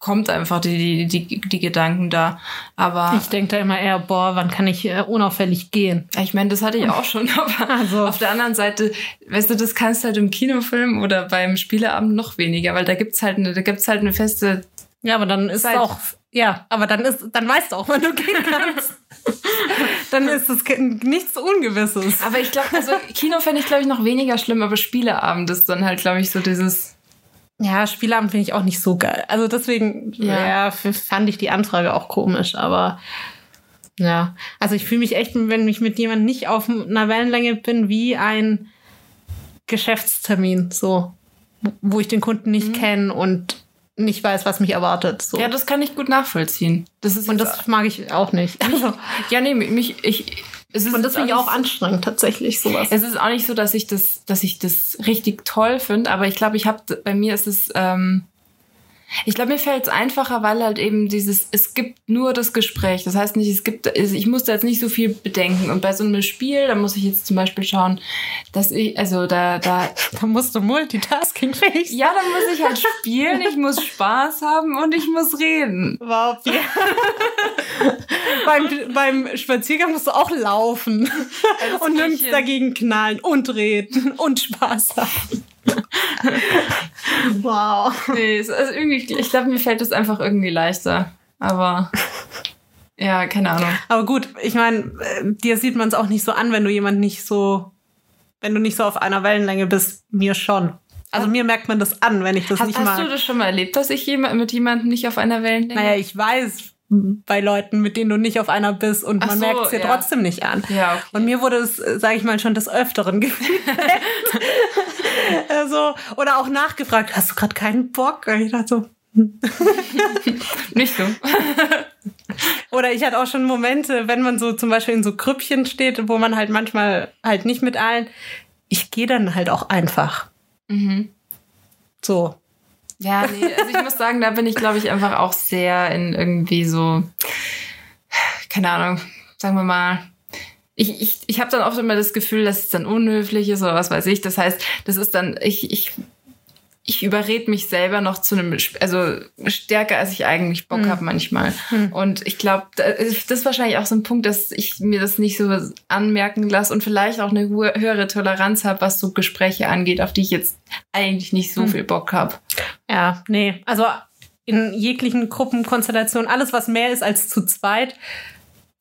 Speaker 2: kommt einfach, die, die, die, die Gedanken da. Aber
Speaker 3: Ich denke da immer eher, boah, wann kann ich äh, unauffällig gehen?
Speaker 2: ich meine, das hatte ich auch schon, aber
Speaker 3: Also-
Speaker 2: auf der anderen Seite, weißt du, das kannst du halt im Kinofilm oder beim Spieleabend noch weniger, weil da gibt's halt eine, da gibt's halt eine feste
Speaker 3: Ja, aber dann ist
Speaker 2: Zeit.
Speaker 3: es auch, ja, aber dann ist, dann weißt du auch, wann du gehen kannst. dann ist es nichts Ungewisses.
Speaker 2: Aber ich glaube, also Kino fände ich, glaube ich, noch weniger schlimm, aber Spieleabend ist dann halt, glaube ich, so dieses.
Speaker 3: Ja, Spielabend finde ich auch nicht so geil. Also deswegen,
Speaker 2: Ja.
Speaker 3: ja, fand ich die Anfrage auch komisch, aber ja. Also ich fühle mich echt, wenn ich mit jemandem nicht auf einer Wellenlänge bin, wie ein Geschäftstermin, so, wo ich den Kunden nicht kenne und nicht weiß, was mich erwartet. So.
Speaker 2: Ja, das kann ich gut nachvollziehen. Das ist
Speaker 3: und das mag ich auch nicht. Also,
Speaker 2: ja, nee, mich, ich,
Speaker 3: und das finde ich auch anstrengend, tatsächlich, sowas.
Speaker 2: Es ist auch nicht so, dass ich das, dass ich das richtig toll finde, aber ich glaube, ich habe bei mir ist es, ähm, ich glaube, mir fällt es einfacher, weil halt eben dieses, es gibt nur das Gespräch. Das heißt nicht, es gibt, ich muss da jetzt nicht so viel bedenken. Und bei so einem Spiel, da muss ich jetzt zum Beispiel schauen, dass ich, also da, da,
Speaker 3: Da musst du multitaskingfähig sein.
Speaker 2: ja, dann muss ich halt spielen, ich muss Spaß haben und ich muss reden.
Speaker 3: Überhaupt, ja. beim, beim Spaziergang musst du auch laufen und
Speaker 2: Spielchen.
Speaker 3: dagegen knallen und reden und Spaß haben. Wow.
Speaker 2: Nee, es- also irgendwie, ich glaube, mir fällt es einfach irgendwie leichter. Aber ja, keine Ahnung.
Speaker 3: Aber gut, ich meine, äh, dir sieht man es auch nicht so an, wenn du jemand nicht so, wenn du nicht so auf einer Wellenlänge bist. Mir schon. Also mir merkt man das an, wenn ich das
Speaker 2: Hast,
Speaker 3: nicht
Speaker 2: hast
Speaker 3: mag.
Speaker 2: du das schon mal erlebt, dass ich jemand, mit jemandem nicht auf einer Wellenlänge
Speaker 3: naja, ich weiß bei Leuten, mit denen du nicht auf einer bist und
Speaker 2: Ach
Speaker 3: man
Speaker 2: so,
Speaker 3: merkt es dir
Speaker 2: ja.
Speaker 3: trotzdem nicht an.
Speaker 2: Ja, okay.
Speaker 3: Und mir wurde es, sage ich mal, schon des Öfteren gefühlt. also, oder auch nachgefragt, hast du gerade keinen Bock? Und ich dachte so,
Speaker 2: Nicht so.
Speaker 3: Oder ich hatte auch schon Momente, wenn man so zum Beispiel in so Grüppchen steht, wo man halt manchmal halt nicht mit allen, ich gehe dann halt auch einfach.
Speaker 2: Mhm.
Speaker 3: So.
Speaker 2: Ja, nee, also ich muss sagen, da bin ich, glaube ich, einfach auch sehr in irgendwie so, keine Ahnung, sagen wir mal. Ich, ich, ich habe dann oft immer das Gefühl, dass es dann unhöflich ist oder was weiß ich. Das heißt, das ist dann, ich, ich, ich überrede mich selber noch zu einem, also stärker, als ich eigentlich Bock habe manchmal. Und ich glaube, das ist wahrscheinlich auch so ein Punkt, dass ich mir das nicht so anmerken lasse und vielleicht auch eine höhere Toleranz habe, was so Gespräche angeht, auf die ich jetzt eigentlich nicht so viel Bock habe.
Speaker 3: Ja, nee. Also in jeglichen Gruppenkonstellationen, alles, was mehr ist als zu zweit,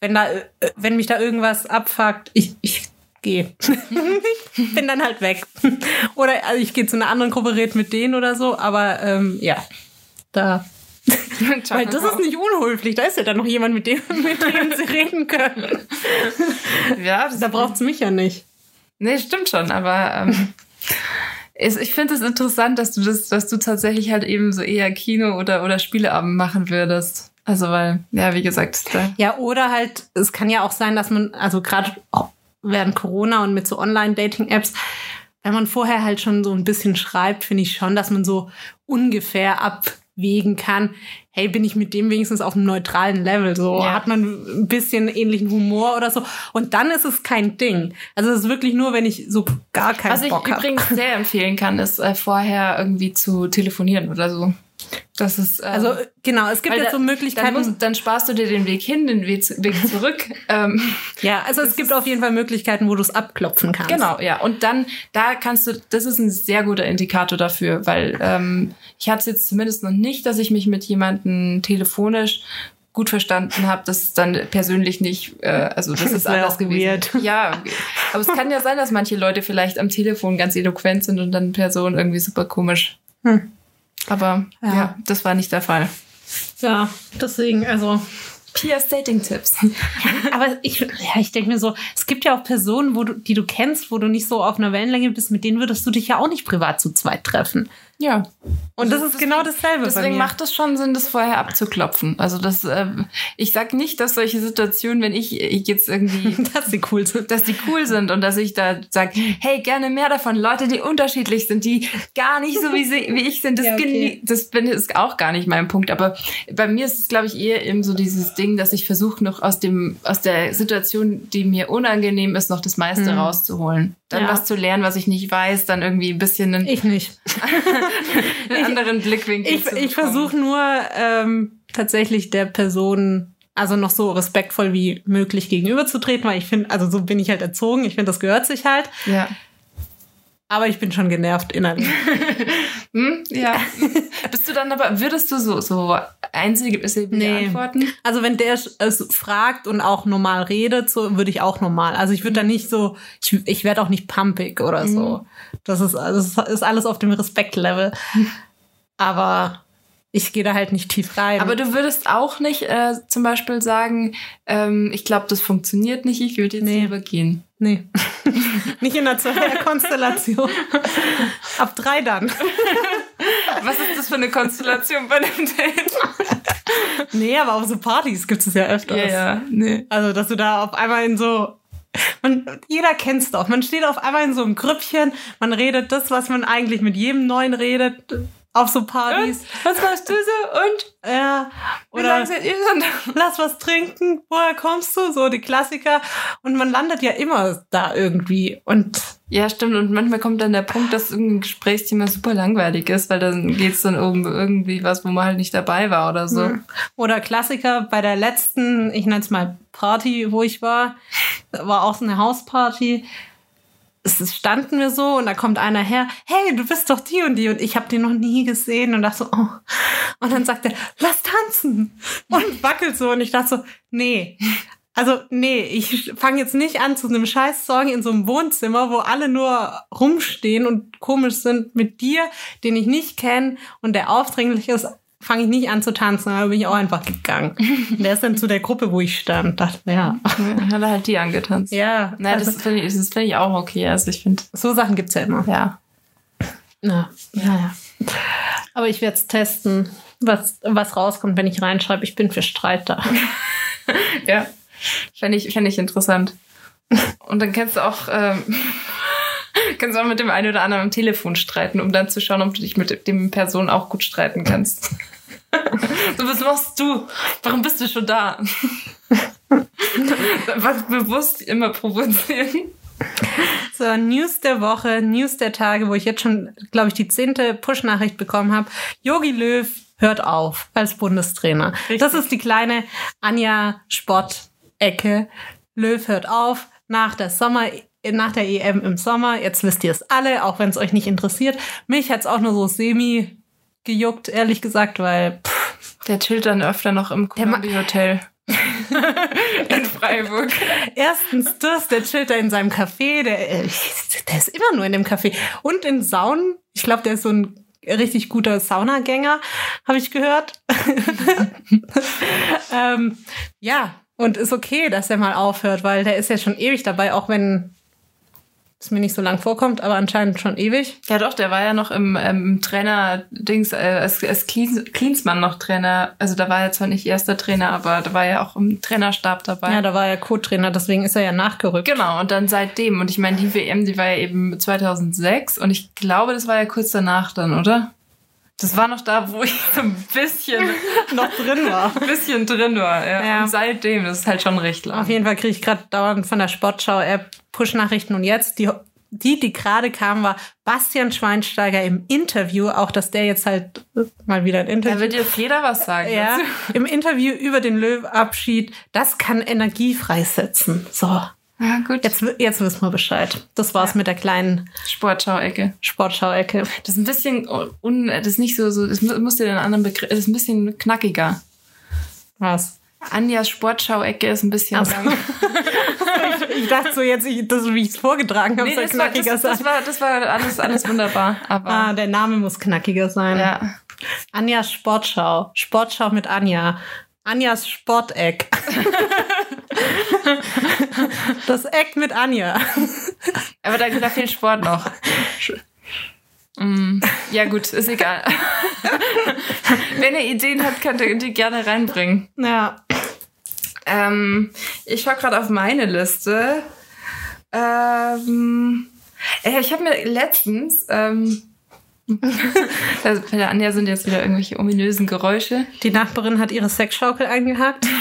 Speaker 3: wenn da, äh, wenn mich da irgendwas abfuckt, ich, ich gehe. ich bin dann halt weg. Oder also ich gehe zu einer anderen Gruppe, red mit denen oder so, aber ähm, ja, da. Weil das ist nicht unhöflich, da ist ja dann noch jemand, mit dem, mit dem sie reden können.
Speaker 2: Ja, das
Speaker 3: Da braucht's mich ja nicht.
Speaker 2: Nee, stimmt schon, aber ähm, es, ich finde es interessant, dass du das, dass du tatsächlich halt eben so eher Kino oder, oder Spieleabend machen würdest. Also weil, ja, wie gesagt, da,
Speaker 3: Ja, oder halt, es kann ja auch sein, dass man, also gerade während Corona und mit so Online-Dating-Apps, wenn man vorher halt schon so ein bisschen schreibt, finde ich schon, dass man so ungefähr abwägen kann, hey, bin ich mit dem wenigstens auf einem neutralen Level? So
Speaker 2: Ja.
Speaker 3: hat man ein bisschen ähnlichen Humor oder so. Und dann ist es kein Ding. Also es ist wirklich nur, wenn ich so gar keinen
Speaker 2: was ich
Speaker 3: Bock habe.
Speaker 2: übrigens sehr empfehlen kann, ist äh, vorher irgendwie zu telefonieren oder so. Das ist ähm,
Speaker 3: Also genau, es gibt jetzt
Speaker 2: da-
Speaker 3: so Möglichkeiten.
Speaker 2: Dann, musst, dann sparst du dir den Weg hin, den Weg, zu- Weg zurück. ähm,
Speaker 3: ja, also es gibt auf jeden Fall Möglichkeiten, wo du es abklopfen kannst.
Speaker 2: Genau, ja. Und dann, da kannst du, das ist ein sehr guter Indikator dafür, weil ähm, ich habe es jetzt zumindest noch nicht, dass ich mich mit jemandem telefonisch gut verstanden habe, das ist dann persönlich nicht, äh, also das ist
Speaker 3: wär
Speaker 2: anders gewesen.
Speaker 3: weird.
Speaker 2: Ja, aber es kann ja sein, dass manche Leute vielleicht am Telefon ganz eloquent sind und dann Person irgendwie super komisch.
Speaker 3: Hm.
Speaker 2: Aber
Speaker 3: Ja.
Speaker 2: ja. das war nicht der Fall.
Speaker 3: Ja, deswegen, also.
Speaker 2: Pias Dating-Tipps.
Speaker 3: Aber ich, ja, ich denke mir so, es gibt ja auch Personen, wo du, die du kennst, wo du nicht so auf einer Wellenlänge bist, mit denen würdest du dich ja auch nicht privat zu zweit treffen.
Speaker 2: Ja.
Speaker 3: Und das
Speaker 2: Also
Speaker 3: ist genau dasselbe
Speaker 2: Deswegen macht es schon Sinn, das vorher abzuklopfen. Also das, ähm, ich sag nicht, dass solche Situationen, wenn ich, ich jetzt irgendwie,
Speaker 3: dass sie cool sind.
Speaker 2: dass die cool sind und dass ich da sag, hey, gerne mehr davon. Leute, die unterschiedlich sind, die gar nicht so wie, sie, wie ich sind. Das,
Speaker 3: Ja, okay.
Speaker 2: das bin, ist auch gar nicht mein Punkt. Aber bei mir ist es, glaube ich, eher eben so dieses Ding, dass ich versuche, noch aus dem, aus der Situation, die mir unangenehm ist, noch das meiste
Speaker 3: Hm.
Speaker 2: rauszuholen. Dann
Speaker 3: Ja.
Speaker 2: was zu lernen, was ich nicht weiß, dann irgendwie ein bisschen einen,
Speaker 3: Ich nicht.
Speaker 2: einen anderen Blickwinkel
Speaker 3: Ich,
Speaker 2: zu
Speaker 3: ich versuche nur ähm, tatsächlich der Person also noch so respektvoll wie möglich gegenüberzutreten, weil ich finde, also so bin ich halt erzogen. Ich finde, das gehört sich halt.
Speaker 2: Ja.
Speaker 3: Aber ich bin schon genervt innerlich.
Speaker 2: Hm? Ja. Bist du dann aber, würdest du so, so einzige
Speaker 3: Nee.
Speaker 2: antworten?
Speaker 3: Also wenn der es fragt und auch normal redet, so würde ich auch normal. Also ich würde da nicht so, ich, ich werde auch nicht pumpig oder so. Das ist, also das ist alles auf dem Respektlevel. Aber ich gehe da halt nicht tief rein.
Speaker 2: Aber du würdest auch nicht äh, zum Beispiel sagen, ähm, ich glaube, das funktioniert nicht, ich würde jetzt
Speaker 3: Nee.
Speaker 2: lieber gehen.
Speaker 3: nee. nicht in der Zweier-Konstellation. Ab drei dann.
Speaker 2: Was ist das für eine Konstellation bei dem Date?
Speaker 3: Nee, aber auf so Partys gibt es ja öfters.
Speaker 2: Ja, ja, nee.
Speaker 3: Also, dass du da auf einmal in so. Man, jeder kennt's doch. Man steht auf einmal in so einem Grüppchen, man redet das, was man eigentlich mit jedem Neuen redet, auf so Partys.
Speaker 2: Was machst du so? Und?
Speaker 3: Ja. Oder lass was trinken, woher kommst du? So die Klassiker. Und man landet ja immer da irgendwie. Und
Speaker 2: Ja, stimmt. Und manchmal kommt dann der Punkt, dass irgendein Gesprächsthema super langweilig ist, weil dann geht's dann um irgendwie was, wo man halt nicht dabei war oder so.
Speaker 3: Oder Klassiker bei der letzten, ich nenne es mal Party, wo ich war, war auch so eine Hausparty. Es standen wir so und da kommt einer her, hey, du bist doch die und die und ich habe die noch nie gesehen und dachte so, oh. Und dann sagt er, lass tanzen und wackelt so und ich dachte so, nee. Also nee, ich fange jetzt nicht an zu einem Scheiß-Song in so einem Wohnzimmer, wo alle nur rumstehen und komisch sind mit dir, den ich nicht kenne und der aufdringlich ist, fange ich nicht an zu tanzen. Da bin ich auch einfach gegangen. Und der ist dann zu der Gruppe, wo ich stand. Dachte, ja.
Speaker 2: Dann hat er halt die angetanzt.
Speaker 3: Ja,
Speaker 2: Na,
Speaker 3: also,
Speaker 2: das finde ich, das find ich auch okay. Also ich finde,
Speaker 3: so Sachen gibt's ja immer.
Speaker 2: ja.
Speaker 3: Ja, ja, ja. Aber ich werde es testen, was, was rauskommt, wenn ich reinschreibe, ich bin für Streit da.
Speaker 2: Ja. Fände ich, fänd ich interessant. Und dann kannst du auch, ähm, kannst du auch mit dem einen oder anderen am Telefon streiten, um dann zu schauen, ob du dich mit dem Person auch gut streiten kannst. so, was machst du? Warum bist du schon da? was bewusst immer provozieren.
Speaker 3: So, News der Woche, News der Tage, wo ich jetzt schon, glaube ich, die zehnte Push-Nachricht bekommen habe. Yogi Löw hört auf als Bundestrainer. Das ist die kleine Anja Sport-Ecke. Löw hört auf nach der Sommer, nach der EM im Sommer. Jetzt wisst ihr es alle, auch wenn es euch nicht interessiert. Mich hat's auch nur so semi gejuckt, ehrlich gesagt, weil pff,
Speaker 2: Der chillt dann öfter noch im Columbia Hotel. In Freiburg.
Speaker 3: Erstens das, der chillt da in seinem Café, der, äh, der ist immer nur in dem Café. Und in Saunen, ich glaube, der ist so ein richtig guter Saunagänger, habe ich gehört. ähm, ja, und ist okay, dass er mal aufhört, weil der ist ja schon ewig dabei, auch wenn es mir nicht so lang vorkommt, aber anscheinend schon ewig.
Speaker 2: Ja doch, der war ja noch im ähm, Trainer-Dings, äh, als, als Klinsmann noch Trainer. Also da war er zwar nicht erster Trainer, aber da war er auch im Trainerstab dabei.
Speaker 3: Ja, da war er Co-Trainer, deswegen ist er ja nachgerückt.
Speaker 2: Genau, und dann seitdem. Und ich meine, die WM, die war ja eben 2006 und ich glaube, das war ja kurz danach dann, oder? Das war noch da, wo ich ein bisschen,
Speaker 3: noch drin war.
Speaker 2: ein bisschen drin war. Ja.
Speaker 3: Ja.
Speaker 2: Und seitdem, das ist halt schon recht lang.
Speaker 3: Auf jeden Fall kriege ich gerade dauernd von der Sportschau-App Push-Nachrichten und jetzt die die, die gerade kam, war Bastian Schweinsteiger im Interview, auch dass der jetzt halt mal wieder ein
Speaker 2: Da
Speaker 3: Interview.
Speaker 2: wird jetzt jeder was sagen.
Speaker 3: ja, im Interview über den Löwenabschied, das kann Energie freisetzen. So,
Speaker 2: Ja, gut.
Speaker 3: jetzt, jetzt wissen wir Bescheid. Das war's
Speaker 2: Ja.
Speaker 3: mit der kleinen
Speaker 2: Sportschau-Ecke.
Speaker 3: Sportschau-Ecke.
Speaker 2: Das ist ein bisschen un, das ist nicht so, so das mu- musst du den anderen Begriff, das ist ein bisschen knackiger.
Speaker 3: Was?
Speaker 2: Anjas Sportschau-Ecke ist ein bisschen
Speaker 3: Ach so.
Speaker 2: lang.
Speaker 3: Ich dachte so jetzt, ich, das, wie ich es vorgetragen habe,
Speaker 2: Nee,
Speaker 3: soll
Speaker 2: das, war,
Speaker 3: knackiger
Speaker 2: das,
Speaker 3: sein.
Speaker 2: das, war, das war alles, alles wunderbar. Aber
Speaker 3: ah, der Name muss knackiger sein.
Speaker 2: ja.
Speaker 3: Anjas Sportschau. Sportschau mit Anja. Anjas Sporteck. das Eck mit Anja.
Speaker 2: Aber da, da fehlt Sport noch. Mm, ja, gut, ist egal. Wenn ihr Ideen habt, könnt ihr die gerne reinbringen.
Speaker 3: Ja.
Speaker 2: Ähm, ich schaue gerade auf meine Liste. Ähm, äh, ich habe mir letztens. Ähm, also bei der Anja sind jetzt wieder irgendwelche ominösen Geräusche.
Speaker 3: Die Nachbarin hat ihre Sexschaukel eingehakt.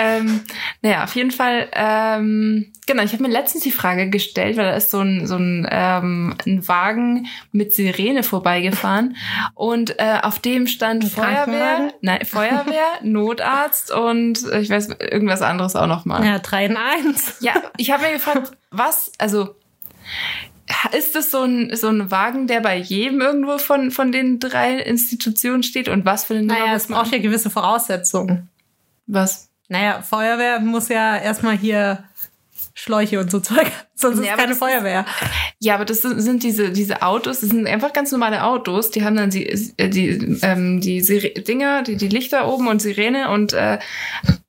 Speaker 2: Ähm, naja, auf jeden Fall, ähm, genau, ich habe mir letztens die Frage gestellt, weil da ist so ein, so ein, ähm, ein Wagen mit Sirene vorbeigefahren und äh, auf dem stand Feuerwehr, nein, Feuerwehr, Notarzt und äh, ich weiß, irgendwas anderes auch nochmal.
Speaker 3: Ja, drei in eins.
Speaker 2: Ja, ich habe mir gefragt, was, also ist das so ein, so ein Wagen, der bei jedem irgendwo von, von den drei Institutionen steht und was für eine Nummer
Speaker 3: Naja, es braucht ja gewisse Voraussetzungen.
Speaker 2: Was?
Speaker 3: Naja, Feuerwehr muss ja erstmal hier Schläuche und so Zeug. Sonst
Speaker 2: Nee,
Speaker 3: ist keine
Speaker 2: das ist-
Speaker 3: Feuerwehr.
Speaker 2: Ja, aber das sind, sind diese, diese Autos, das sind einfach ganz normale Autos, die haben dann die, äh, die, ähm, die Sire Dinger, die, die Lichter oben und Sirene und, äh,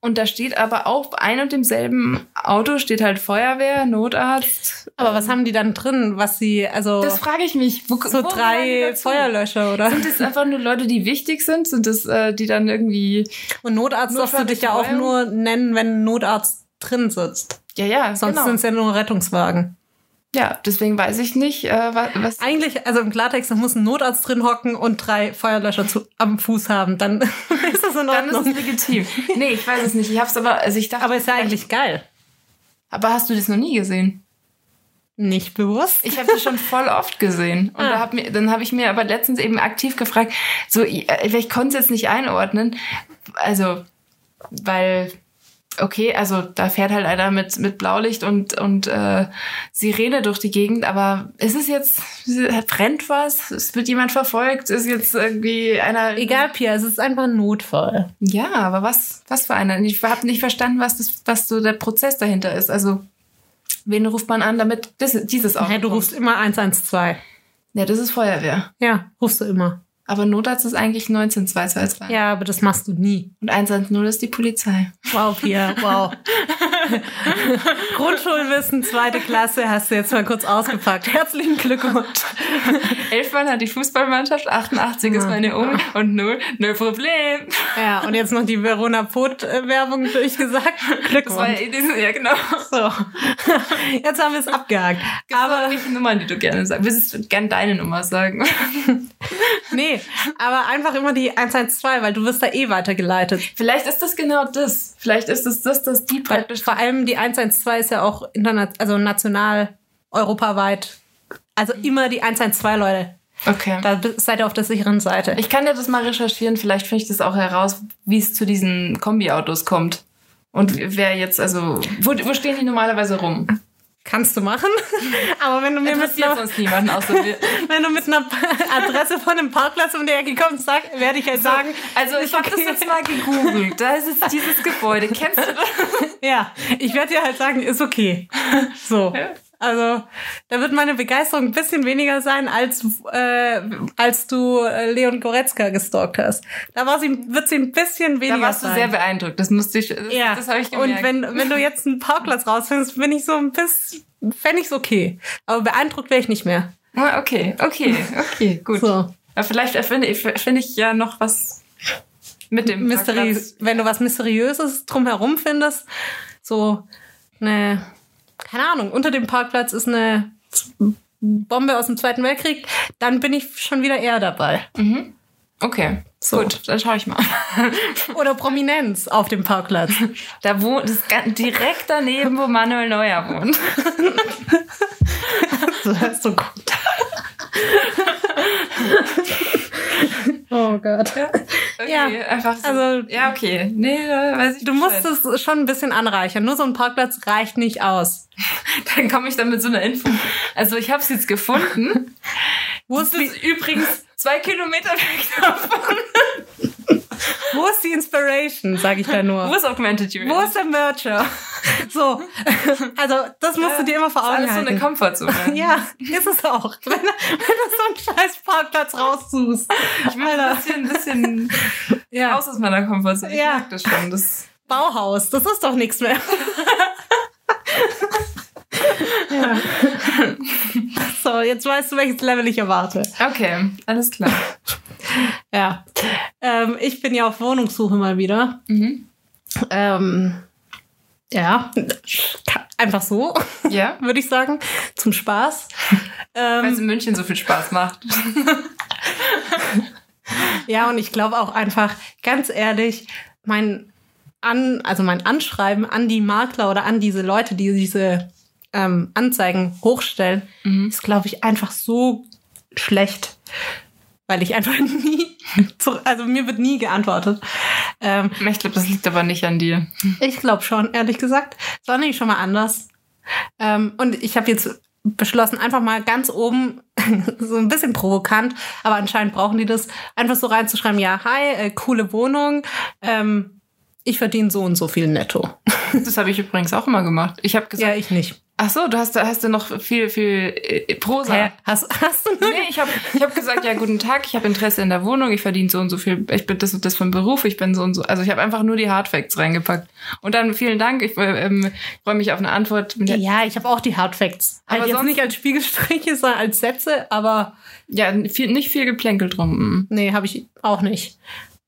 Speaker 2: und da steht aber auch ein und demselben Auto steht halt Feuerwehr, Notarzt.
Speaker 3: Aber was haben die dann drin, was sie, also
Speaker 2: Das frage ich mich. Wo,
Speaker 3: so
Speaker 2: wo
Speaker 3: drei? Feuerlöscher, oder?
Speaker 2: Sind das einfach nur Leute, die wichtig sind? Sind das, äh, die dann irgendwie.
Speaker 3: Und Notarzt darfst du dich ja auch nur nennen, wenn ein Notarzt drin sitzt.
Speaker 2: Ja, ja,
Speaker 3: Sonst
Speaker 2: genau.
Speaker 3: sind es ja nur Rettungswagen.
Speaker 2: Ja, deswegen weiß ich nicht, äh, was. was
Speaker 3: Eigentlich, also im Klartext, da muss ein Notarzt drin hocken und drei Feuerlöscher zu, am Fuß haben. Dann ist das in
Speaker 2: dann ist
Speaker 3: Ordnung.
Speaker 2: es legitim. Nee, ich weiß es nicht. Ich hab's aber, also ich dachte.
Speaker 3: Aber ist ja eigentlich geil.
Speaker 2: Aber hast du das noch nie gesehen?
Speaker 3: Nicht bewusst.
Speaker 2: Ich habe das schon voll oft gesehen. Und
Speaker 3: Ah.
Speaker 2: da hab mir, dann habe ich mir aber letztens eben aktiv gefragt, so, ich, äh, ich konnte es jetzt nicht einordnen. Also, weil, okay, also da fährt halt einer mit, mit Blaulicht und, und äh, Sirene durch die Gegend, aber ist es jetzt, brennt was? Es wird jemand verfolgt? Ist jetzt irgendwie einer.
Speaker 3: Egal, Pia, es ist einfach ein Notfall.
Speaker 2: Ja, aber was, was für einer? Ich habe nicht verstanden, was, das, was so der Prozess dahinter ist. Also, wen ruft man an, damit das, dieses auch.
Speaker 3: Hey, du rufst immer 112.
Speaker 2: Ja, das ist Feuerwehr.
Speaker 3: Ja, rufst du immer.
Speaker 2: Aber Notarzt ist eigentlich 19222.
Speaker 3: Ja, aber das machst du nie.
Speaker 2: Und 110 ist die Polizei.
Speaker 3: Wow, Pia, wow. Grundschulwissen, zweite Klasse, hast du jetzt mal kurz ausgepackt. Herzlichen Glückwunsch.
Speaker 2: Elfmann hat die Fußballmannschaft, 88 ist meine Omi und null, null Problem.
Speaker 3: Ja, und jetzt noch die Verona Pot-Werbung durchgesagt.
Speaker 2: Das war
Speaker 3: Glückwunsch.
Speaker 2: ja, diese- ja genau.
Speaker 3: So. Jetzt haben wir es abgehakt.
Speaker 2: Aber
Speaker 3: Aber
Speaker 2: welche Nummern, die du gerne sagst. Willst du gerne deine Nummer sagen?
Speaker 3: nee, aber einfach immer die 112, weil du wirst da eh weitergeleitet.
Speaker 2: Vielleicht ist das genau das. Vielleicht ist es das, dass die praktisch.
Speaker 3: vor allem die 112 ist ja auch interna also national, europaweit. Also immer die 112, Leute.
Speaker 2: Okay.
Speaker 3: Da seid ihr auf der sicheren Seite.
Speaker 2: Ich kann dir das mal recherchieren. Vielleicht finde ich das auch heraus, wie es zu diesen Kombiautos kommt. Und wer jetzt, also, wo, wo stehen die normalerweise rum?
Speaker 3: Kannst du machen. Aber wenn du mir mit einer,
Speaker 2: sonst niemanden außer wir.
Speaker 3: wenn du mit einer Adresse von einem Parkplatz um die Ecke kommst, sag, werde ich halt sagen,
Speaker 2: Also ich habe
Speaker 3: okay.
Speaker 2: das jetzt mal gegoogelt. Da ist es dieses Gebäude. Kennst du das?
Speaker 3: Ja, ich werde dir halt sagen, ist okay. So.
Speaker 2: Ja.
Speaker 3: Also, da wird meine Begeisterung ein bisschen weniger sein, als, äh, als du äh, Leon Goretzka gestalkt hast. Da war sie, wird sie ein bisschen weniger
Speaker 2: Da warst du
Speaker 3: sein.
Speaker 2: sehr beeindruckt. Das musste ich. Das,
Speaker 3: ja.
Speaker 2: das habe ich gemerkt.
Speaker 3: Und wenn, wenn du jetzt einen Parkplatz rausfindest, bin ich so ein bisschen, fände ich's okay. Aber beeindruckt wäre ich nicht mehr.
Speaker 2: Ah, okay, okay, okay, gut.
Speaker 3: So.
Speaker 2: Aber vielleicht erfinde ich, finde ich ja noch was mit dem
Speaker 3: Mysteri
Speaker 2: Parkplatz.
Speaker 3: wenn du was Mysteriöses drumherum findest, so eine, keine Ahnung, unter dem Parkplatz ist eine Bombe aus dem Zweiten Weltkrieg, dann bin ich schon wieder eher dabei.
Speaker 2: Mhm. Okay,
Speaker 3: So.
Speaker 2: gut, dann schaue ich mal.
Speaker 3: Oder Prominenz auf dem Parkplatz.
Speaker 2: Da wohnt, das ganz- direkt daneben, wo Manuel Neuer wohnt.
Speaker 3: Das ist so gut. Oh Gott.
Speaker 2: Okay,
Speaker 3: Ja,
Speaker 2: einfach so.
Speaker 3: also-
Speaker 2: ja, okay. Nee, weiß ich
Speaker 3: Du musst
Speaker 2: Bescheid.
Speaker 3: es schon ein bisschen anreichern. Nur so ein Parkplatz reicht nicht aus.
Speaker 2: Dann komme ich dann mit so einer Info. Also ich habe es jetzt gefunden.
Speaker 3: Wo
Speaker 2: Das
Speaker 3: ist,
Speaker 2: ist übrigens zwei Kilometer weg davon.
Speaker 3: wo ist die Inspiration, sage ich da
Speaker 2: Wo
Speaker 3: nur.
Speaker 2: ist Augmented Reality?
Speaker 3: Wo ist der Mercher? So, also das musst du dir immer vor
Speaker 2: Das ist
Speaker 3: Augen
Speaker 2: alles so eine
Speaker 3: halten.
Speaker 2: Komfortzone.
Speaker 3: ja, ist es auch. Wenn, du- wenn du so einen scheiß Parkplatz raussuchst.
Speaker 2: Ich will ein bisschen, ein bisschen
Speaker 3: Ja.
Speaker 2: raus aus meiner Komfortzone. Ich
Speaker 3: Ja.
Speaker 2: das schon. Das
Speaker 3: Bauhaus, das ist doch nichts mehr. ja. So, jetzt weißt du, welches Level ich erwarte.
Speaker 2: okay, alles klar.
Speaker 3: Ja. Ähm, ich bin ja auf Wohnungssuche mal wieder.
Speaker 2: Mhm.
Speaker 3: Ähm, ja, einfach so,
Speaker 2: Ja?
Speaker 3: würde ich sagen, zum Spaß.
Speaker 2: Weil es
Speaker 3: Ähm,
Speaker 2: in München so viel Spaß macht.
Speaker 3: ja, und ich glaube auch einfach, ganz ehrlich, mein an, also mein Anschreiben an die Makler oder an diese Leute, die diese ähm, Anzeigen hochstellen, ist, glaube ich, einfach so schlecht. Weil ich einfach nie, zu, also mir wird nie geantwortet. Ähm,
Speaker 2: Ich glaube, das liegt aber nicht an dir.
Speaker 3: Ich glaube schon, ehrlich gesagt. Es war nämlich schon mal anders. Ähm, und ich habe jetzt beschlossen, einfach mal ganz oben, so ein bisschen provokant, aber anscheinend brauchen die das, einfach so reinzuschreiben, ja, hi, äh, coole Wohnung, ähm, ich verdiene so und so viel netto.
Speaker 2: Das habe ich übrigens auch immer gemacht. Ich habe gesagt,
Speaker 3: Ja, ich nicht.
Speaker 2: ach so, du hast, hast du noch viel, viel äh, Prosa.
Speaker 3: Hä? Hast, hast du nur
Speaker 2: Nee, ich habe ich hab gesagt, ja, guten Tag, ich habe Interesse in der Wohnung, ich verdiene so und so viel, ich bin das und das vom Beruf, ich bin so und so. Also ich habe einfach nur die Hardfacts reingepackt. Und dann vielen Dank, ich äh, ähm, freue mich auf eine Antwort.
Speaker 3: Ja, ich habe auch die Hardfacts. Halt
Speaker 2: Aber
Speaker 3: jetzt
Speaker 2: sonst-
Speaker 3: nicht als Spiegelstriche, sondern als Sätze, aber
Speaker 2: ja, viel, nicht viel Geplänkel drum. mm.
Speaker 3: nee, habe ich auch nicht.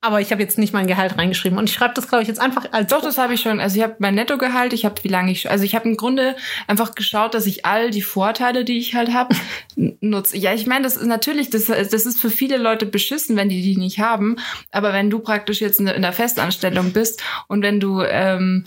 Speaker 3: Aber ich habe jetzt nicht mein Gehalt reingeschrieben. Und ich schreibe das, glaube ich, jetzt einfach als
Speaker 2: Doch, das habe ich schon. Also ich habe mein Nettogehalt, ich habe wie lange ich, also ich habe im Grunde einfach geschaut, dass ich all die Vorteile, die ich halt habe, nutze. Ja, ich meine, das ist natürlich, das, das ist für viele Leute beschissen, wenn die die nicht haben. Aber wenn du praktisch jetzt in der- in der Festanstellung bist und wenn du ähm,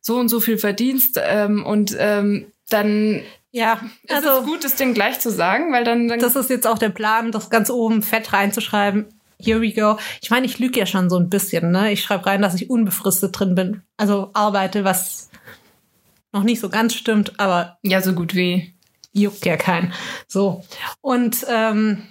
Speaker 2: so und so viel verdienst ähm, und ähm, dann
Speaker 3: Ja,
Speaker 2: ist
Speaker 3: also
Speaker 2: es gut, das Ding gleich zu sagen, weil dann, dann
Speaker 3: das ist jetzt auch der Plan, das ganz oben fett reinzuschreiben. Here we go. Ich meine, ich lüge ja schon so ein bisschen, ne? Ich schreibe rein, dass ich unbefristet drin bin. Also arbeite, was noch nicht so ganz stimmt, aber
Speaker 2: ja so gut wie.
Speaker 3: juckt ja keinen. So. Und ähm,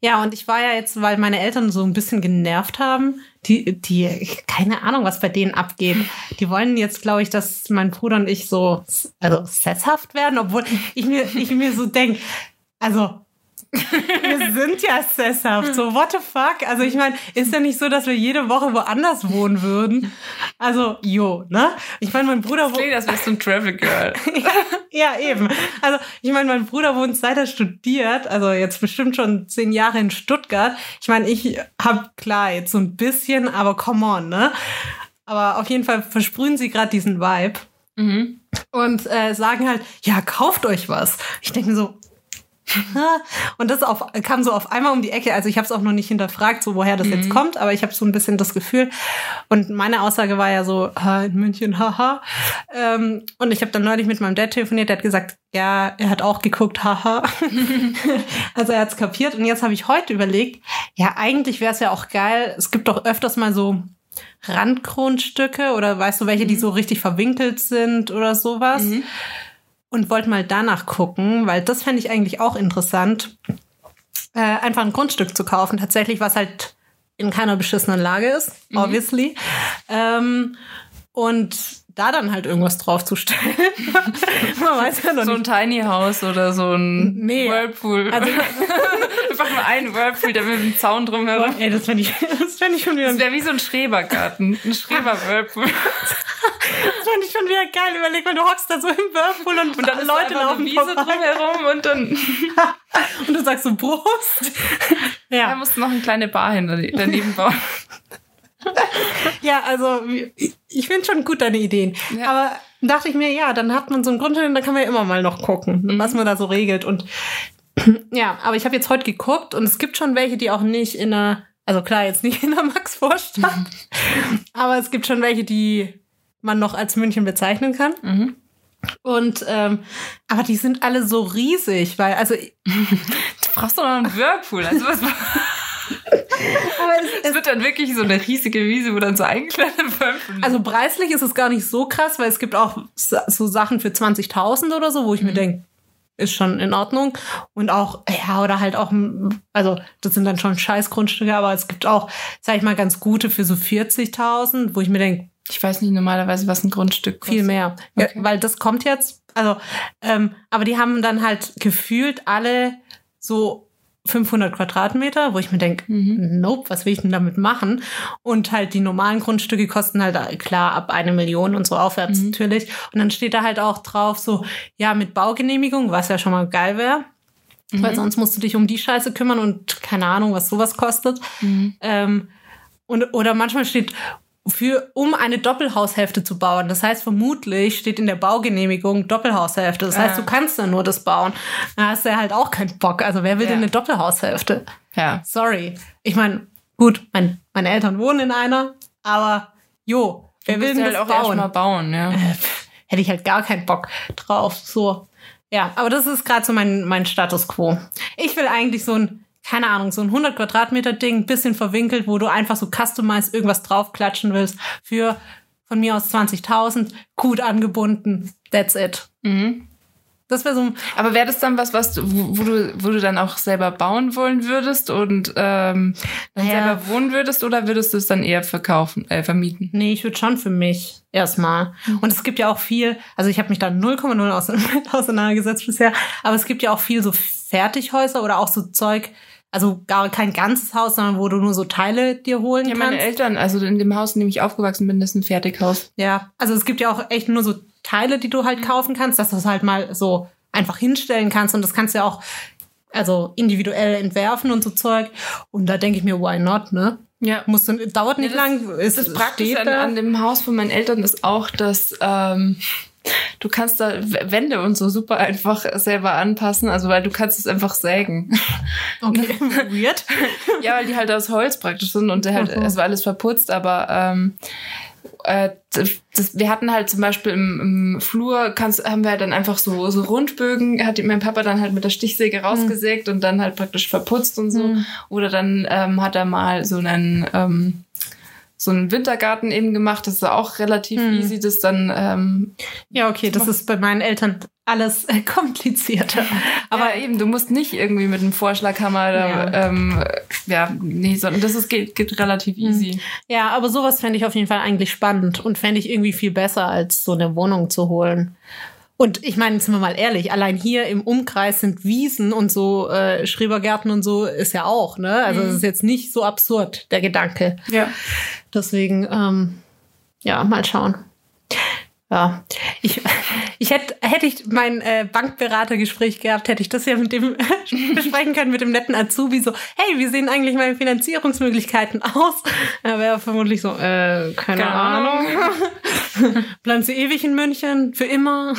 Speaker 3: ja, und ich war ja jetzt, weil meine Eltern so ein bisschen genervt haben, die, die, keine Ahnung, was bei denen abgeht. Die wollen jetzt, glaube ich, dass mein Bruder und ich so, also sesshaft werden, obwohl ich mir, ich mir so denke, also wir sind ja sesshaft. So, what the fuck? Also, ich meine, ist ja nicht so, dass wir jede Woche woanders wohnen würden. Also, jo, ne? Ich meine, mein Bruder wohnt.
Speaker 2: Klingt, als wärst du ein Travel Girl.
Speaker 3: Ja, eben. Also, ich meine, mein Bruder wohnt seit er studiert, also jetzt bestimmt schon zehn Jahre in Stuttgart. Ich meine, ich habe klar jetzt so ein bisschen, aber come on, ne? Aber auf jeden Fall versprühen sie gerade diesen Vibe
Speaker 2: Mhm.
Speaker 3: und äh, sagen halt, ja, kauft euch was. Ich denke mir so? und das auf, kam so auf einmal um die Ecke. Also ich habe es auch noch nicht hinterfragt, so woher das jetzt kommt, aber ich habe so ein bisschen das Gefühl. Und meine Aussage war ja so, "Ha, in München, haha. Ähm, und ich habe dann neulich mit meinem Dad telefoniert, der hat gesagt, ja, er hat auch geguckt, haha. also er hat's kapiert. Und jetzt habe ich heute überlegt, ja, eigentlich wäre es ja auch geil. Es gibt doch öfters mal so Randgrundstücke oder weißt du, welche, die so richtig verwinkelt sind oder sowas. Und wollte mal danach gucken, weil das fände ich eigentlich auch interessant, äh, einfach ein Grundstück zu kaufen, tatsächlich, was halt in keiner beschissenen Lage ist, obviously. Ähm, und da dann halt irgendwas draufzustellen. Man weiß ja noch
Speaker 2: So ein
Speaker 3: nicht.
Speaker 2: Tiny House oder so ein
Speaker 3: Nee.
Speaker 2: Whirlpool.
Speaker 3: Also-
Speaker 2: Einfach nur ein Whirlpool, der mit einem Zaun drumherum.
Speaker 3: Ey, das fände ich, das fänd ich schon wieder
Speaker 2: Das wäre wie so ein Schrebergarten. Ein Schreber-Whirlpool.
Speaker 3: Das fand ich schon wieder geil. Überleg mal, du hockst da so im Whirlpool und,
Speaker 2: Und dann
Speaker 3: Leute laufen
Speaker 2: eine Wiese
Speaker 3: vorbei.
Speaker 2: drumherum und dann
Speaker 3: Und du sagst so Brust.
Speaker 2: da
Speaker 3: Ja,
Speaker 2: musst du noch eine kleine Bar hinter- daneben bauen.
Speaker 3: ja also ich finde schon gut deine Ideen.
Speaker 2: Ja.
Speaker 3: Aber dachte ich mir, ja, dann hat man so einen Grundstück und da kann man ja immer mal noch gucken, was man da so regelt. Und ja, aber ich habe jetzt heute geguckt und es gibt schon welche, die auch nicht in einer Also klar, jetzt nicht in der Max-Vorstadt. aber es gibt schon welche, die man noch als München bezeichnen kann.
Speaker 2: Mhm.
Speaker 3: Und ähm, aber die sind alle so riesig, weil also
Speaker 2: Du brauchst doch noch einen Whirlpool. Also was,
Speaker 3: es,
Speaker 2: es wird dann wirklich so eine riesige Wiese, wo dann so eingekleidete Wölfe
Speaker 3: Also preislich ist es gar nicht so krass, weil es gibt auch so Sachen für 20.000 oder so, wo ich mir denke, ist schon in Ordnung. Und auch, ja, oder halt auch, m, also das sind dann schon Scheißgrundstücke, aber es gibt auch, sag ich mal, ganz gute für so 40.000, wo ich mir denke,
Speaker 2: Ich weiß nicht normalerweise, was ein Grundstück kostet.
Speaker 3: viel mehr. Ja,
Speaker 2: Okay.
Speaker 3: weil das kommt jetzt, also, ähm, aber die haben dann halt gefühlt alle so 500 Quadratmeter, wo ich mir denke, nope, was will ich denn damit machen? Und halt die normalen Grundstücke kosten halt äh, klar ab eine Million und so aufwärts natürlich. Und dann steht da halt auch drauf so, ja, mit Baugenehmigung, was ja schon mal geil wäre. Weil sonst musst du dich um die Scheiße kümmern und keine Ahnung, was sowas kostet. Ähm, und, oder manchmal steht für, um eine Doppelhaushälfte zu bauen. Das heißt, vermutlich steht in der Baugenehmigung Doppelhaushälfte. Das heißt, du kannst dann nur das bauen. Da hast du ja halt auch keinen Bock. Also wer will
Speaker 2: Ja.
Speaker 3: denn eine Doppelhaushälfte?
Speaker 2: Ja.
Speaker 3: Sorry. Ich meine, gut, mein, meine Eltern wohnen in einer, aber jo, wer will denn
Speaker 2: du
Speaker 3: das
Speaker 2: halt auch
Speaker 3: bauen?
Speaker 2: bauen, ja.
Speaker 3: Äh, hätte ich halt gar keinen Bock drauf. So. Ja, aber das ist gerade so mein, mein Status quo. Ich will eigentlich so ein, keine Ahnung, so ein 100 Quadratmeter Ding, bisschen verwinkelt, wo du einfach so customized irgendwas draufklatschen willst für von mir aus 20.000, gut angebunden. That's it.
Speaker 2: Mhm.
Speaker 3: Das wäre so ein,
Speaker 2: Aber wäre das dann was, was du, wo, du, wo du dann auch selber bauen wollen würdest und ähm, dann
Speaker 3: Naja.
Speaker 2: selber wohnen würdest oder würdest du es dann eher verkaufen, äh, vermieten?
Speaker 3: Nee, ich würde schon für mich erstmal. Und es gibt ja auch viel, also ich habe mich da 0,0 aus- mit auseinandergesetzt bisher, aber es gibt ja auch viel so Fertighäuser oder auch so Zeug, also gar kein ganzes Haus, sondern wo du nur so Teile dir holen
Speaker 2: Ja, meine
Speaker 3: kannst.
Speaker 2: Eltern, also in dem Haus, in dem ich aufgewachsen bin, ist ein Fertighaus.
Speaker 3: Ja, also es gibt ja auch echt nur so Teile, die du halt kaufen kannst, dass du es halt mal so einfach hinstellen kannst und das kannst du ja auch also individuell entwerfen und so Zeug. Und da denke ich mir, why not, ne?
Speaker 2: Ja.
Speaker 3: Musst du, dauert nicht
Speaker 2: das-
Speaker 3: lang, es
Speaker 2: Das Praktische
Speaker 3: steht
Speaker 2: an,
Speaker 3: da.
Speaker 2: an dem Haus von meinen Eltern ist auch, dass ähm, du kannst da Wände und so super einfach selber anpassen, also weil du kannst es einfach sägen.
Speaker 3: Okay, weird.
Speaker 2: ja, weil die halt aus Holz praktisch sind und der halt,
Speaker 3: Mhm.
Speaker 2: es war alles verputzt, aber ähm, äh, das, wir hatten halt zum Beispiel im, im Flur, kannst, haben wir halt dann einfach so, so Rundbögen, hat mein Papa dann halt mit der Stichsäge
Speaker 3: Mhm.
Speaker 2: rausgesägt und dann halt praktisch verputzt und so. Oder dann ähm, hat er mal so einen ähm, so einen Wintergarten eben gemacht. Das ist auch relativ
Speaker 3: Mhm.
Speaker 2: easy, das dann ähm,
Speaker 3: Ja, okay, das ist bei meinen Eltern alles äh, komplizierter.
Speaker 2: Aber
Speaker 3: Aber
Speaker 2: eben, du musst nicht irgendwie mit einem Vorschlaghammer
Speaker 3: Ja.
Speaker 2: ähm, ja, nee, sondern das ist, geht, geht relativ easy.
Speaker 3: ja, aber sowas fände ich auf jeden Fall eigentlich spannend und fände ich irgendwie viel besser, als so eine Wohnung zu holen. Und ich meine, sind wir mal ehrlich, allein hier im Umkreis sind Wiesen und so äh, Schrebergärten und so ist ja auch, ne? Also es ist jetzt nicht so absurd, der Gedanke.
Speaker 2: Ja.
Speaker 3: Deswegen, ähm, ja, mal schauen. Ja, ich, ich hätte, hätte ich mein äh, Bankberatergespräch gehabt, hätte ich das ja mit dem besprechen können, mit dem netten Azubi, so, hey, wie sehen eigentlich meine Finanzierungsmöglichkeiten aus? Er wäre vermutlich so, äh, keine,
Speaker 2: Keine
Speaker 3: Ahnung.
Speaker 2: Ahnung.
Speaker 3: Bleiben Sie ewig in München? Für immer?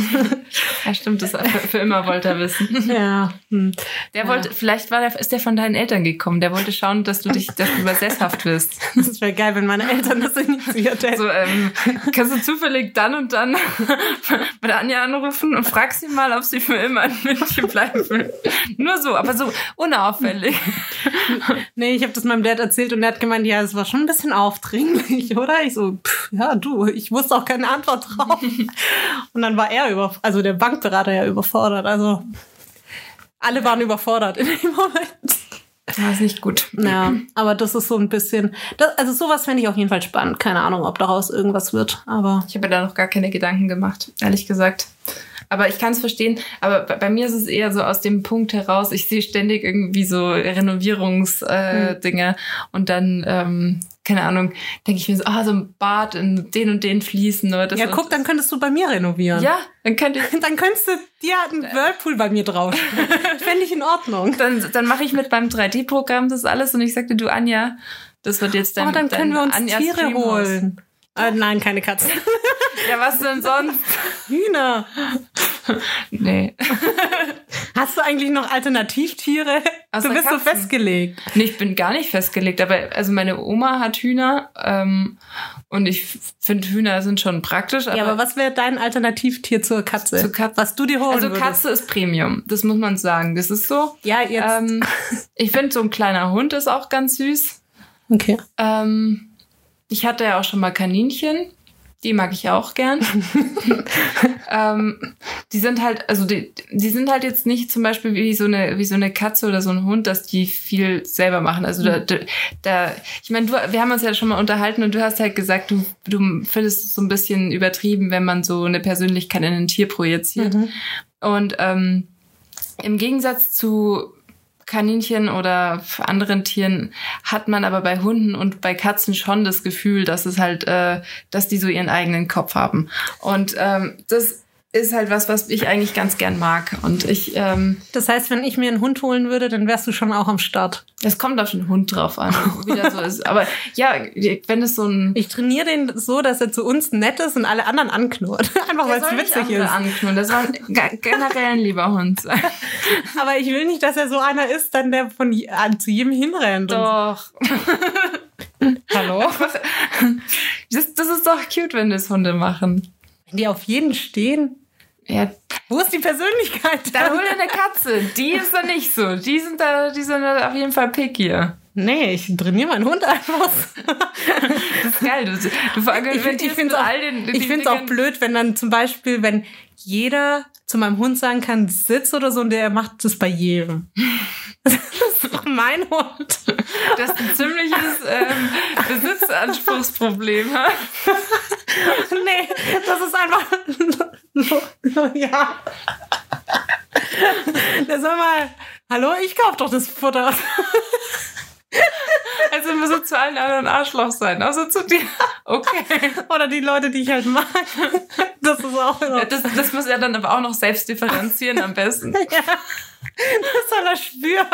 Speaker 2: Ja, stimmt, das für, für immer wollte er wissen.
Speaker 3: ja. Hm.
Speaker 2: Der wollte, vielleicht war der, ist der von deinen Eltern gekommen. Der wollte schauen, dass du dich, dass du sesshaft wirst.
Speaker 3: Das wäre geil, wenn meine Eltern das initiiert hätten.
Speaker 2: So, ähm, kannst du zufällig dann und dann bei der Anja anrufen und frag sie mal, ob sie für immer in München bleiben will. Nur so, aber so unauffällig.
Speaker 3: Nee, ich habe das meinem Dad erzählt und er hat gemeint, ja, es war schon ein bisschen aufdringlich, oder? Ich so, pff, ja, du, ich wusste auch keine Antwort drauf. und dann war er über, also der Bankberater ja überfordert. Also alle waren überfordert in dem Moment.
Speaker 2: Das ist nicht gut.
Speaker 3: Ja, aber das ist so ein bisschen, das, also sowas fände ich auf jeden Fall spannend. Keine Ahnung, ob daraus irgendwas wird, aber
Speaker 2: Ich habe mir da noch gar keine Gedanken gemacht, ehrlich gesagt. Aber ich kann es verstehen. Aber bei, bei mir ist es eher so aus dem Punkt heraus, ich sehe ständig irgendwie so Renovierungsdinge äh, Dinge und dann, ähm, keine Ahnung, denke ich mir so, ah, so ein Bad in den und den Fließen oder das.
Speaker 3: ja, guck, dann könntest du bei mir renovieren.
Speaker 2: Ja, dann könnte.
Speaker 3: Dann könntest du dir einen Whirlpool bei mir drauf. Fände ich in Ordnung.
Speaker 2: Dann, dann mache ich mit beim 3D-Programm das alles und ich sagte, du Anja, das wird jetzt dein
Speaker 3: Aber dann
Speaker 2: dein
Speaker 3: können wir uns
Speaker 2: Anjas
Speaker 3: Tiere
Speaker 2: Dreamhaus.
Speaker 3: holen. Äh, nein, keine Katzen.
Speaker 2: Ja, was denn sonst?
Speaker 3: Hühner.
Speaker 2: Nee.
Speaker 3: Hast du eigentlich noch Alternativtiere?
Speaker 2: Außer
Speaker 3: du bist so
Speaker 2: Katzen.
Speaker 3: festgelegt.
Speaker 2: Nee, ich bin gar nicht festgelegt, aber also meine Oma hat Hühner ähm, und ich finde Hühner sind schon praktisch. Aber,
Speaker 3: ja, aber was wäre dein Alternativtier zur Katze?
Speaker 2: Zur Katze.
Speaker 3: Was du dir holen
Speaker 2: also
Speaker 3: würdest?
Speaker 2: Katze ist Premium, das muss man sagen. Das ist so.
Speaker 3: Ja, jetzt.
Speaker 2: Ähm, ich finde so ein kleiner Hund ist auch ganz süß.
Speaker 3: okay.
Speaker 2: Ähm, ich hatte ja auch schon mal Kaninchen. Die mag ich auch gern. ähm, die sind halt, also die, die sind halt jetzt nicht zum Beispiel wie so eine, wie so eine Katze oder so ein Hund, dass die viel selber machen. Also da, da, da ich meine, du, wir haben uns ja schon mal unterhalten und du hast halt gesagt, du, du findest es so ein bisschen übertrieben, wenn man so eine Persönlichkeit in ein Tier projiziert.
Speaker 3: Mhm.
Speaker 2: Und ähm, im Gegensatz zu Kaninchen oder anderen Tieren hat man aber bei Hunden und bei Katzen schon das Gefühl, dass es halt, äh, dass die so ihren eigenen Kopf haben. Und ähm, das ist halt was, was ich eigentlich ganz gern mag. Und ich, ähm,
Speaker 3: Das heißt, wenn ich mir einen Hund holen würde, dann wärst du schon auch am Start.
Speaker 2: es kommt auf den Hund drauf an, wie der so ist. Aber ja, wenn es so ein
Speaker 3: Ich trainiere den so, dass er zu uns nett ist und alle anderen anknurrt. Einfach weil es witzig ist.
Speaker 2: Anknurren. Das ge- generell ein lieber Hund.
Speaker 3: Aber ich will nicht, dass er so einer ist, dann der von je- an- zu jedem hinrennt.
Speaker 2: Doch.
Speaker 3: Hallo?
Speaker 2: Das, das ist doch cute, wenn das Hunde machen.
Speaker 3: Wenn die auf jeden stehen.
Speaker 2: Ja,
Speaker 3: Wo ist die Persönlichkeit?
Speaker 2: Dann hol dir eine Katze. Die ist da nicht so. Die sind da, die sind da auf jeden Fall pickier.
Speaker 3: Nee, ich trainiere meinen Hund einfach.
Speaker 2: Das ist geil. Du, du
Speaker 3: Ich, ich finde es auch,
Speaker 2: all den,
Speaker 3: ich
Speaker 2: den
Speaker 3: find's auch blöd, wenn dann zum Beispiel, wenn jeder zu meinem Hund sagen kann, sitz oder so, und der macht das bei jedem. Das ist doch mein Hund.
Speaker 2: Das ist ein ziemliches ähm, Besitzanspruchsproblem. ha?
Speaker 3: Nee, das ist einfach. ja. Der soll mal. Hallo, ich kauf doch das Futter.
Speaker 2: Also immer so zu allen anderen Arschloch sein, außer zu dir. Okay.
Speaker 3: Oder die Leute, die ich halt mag. Das ist auch
Speaker 2: Ja. Das, das muss er dann aber auch noch selbst differenzieren am besten.
Speaker 3: Ja. Das soll er spüren.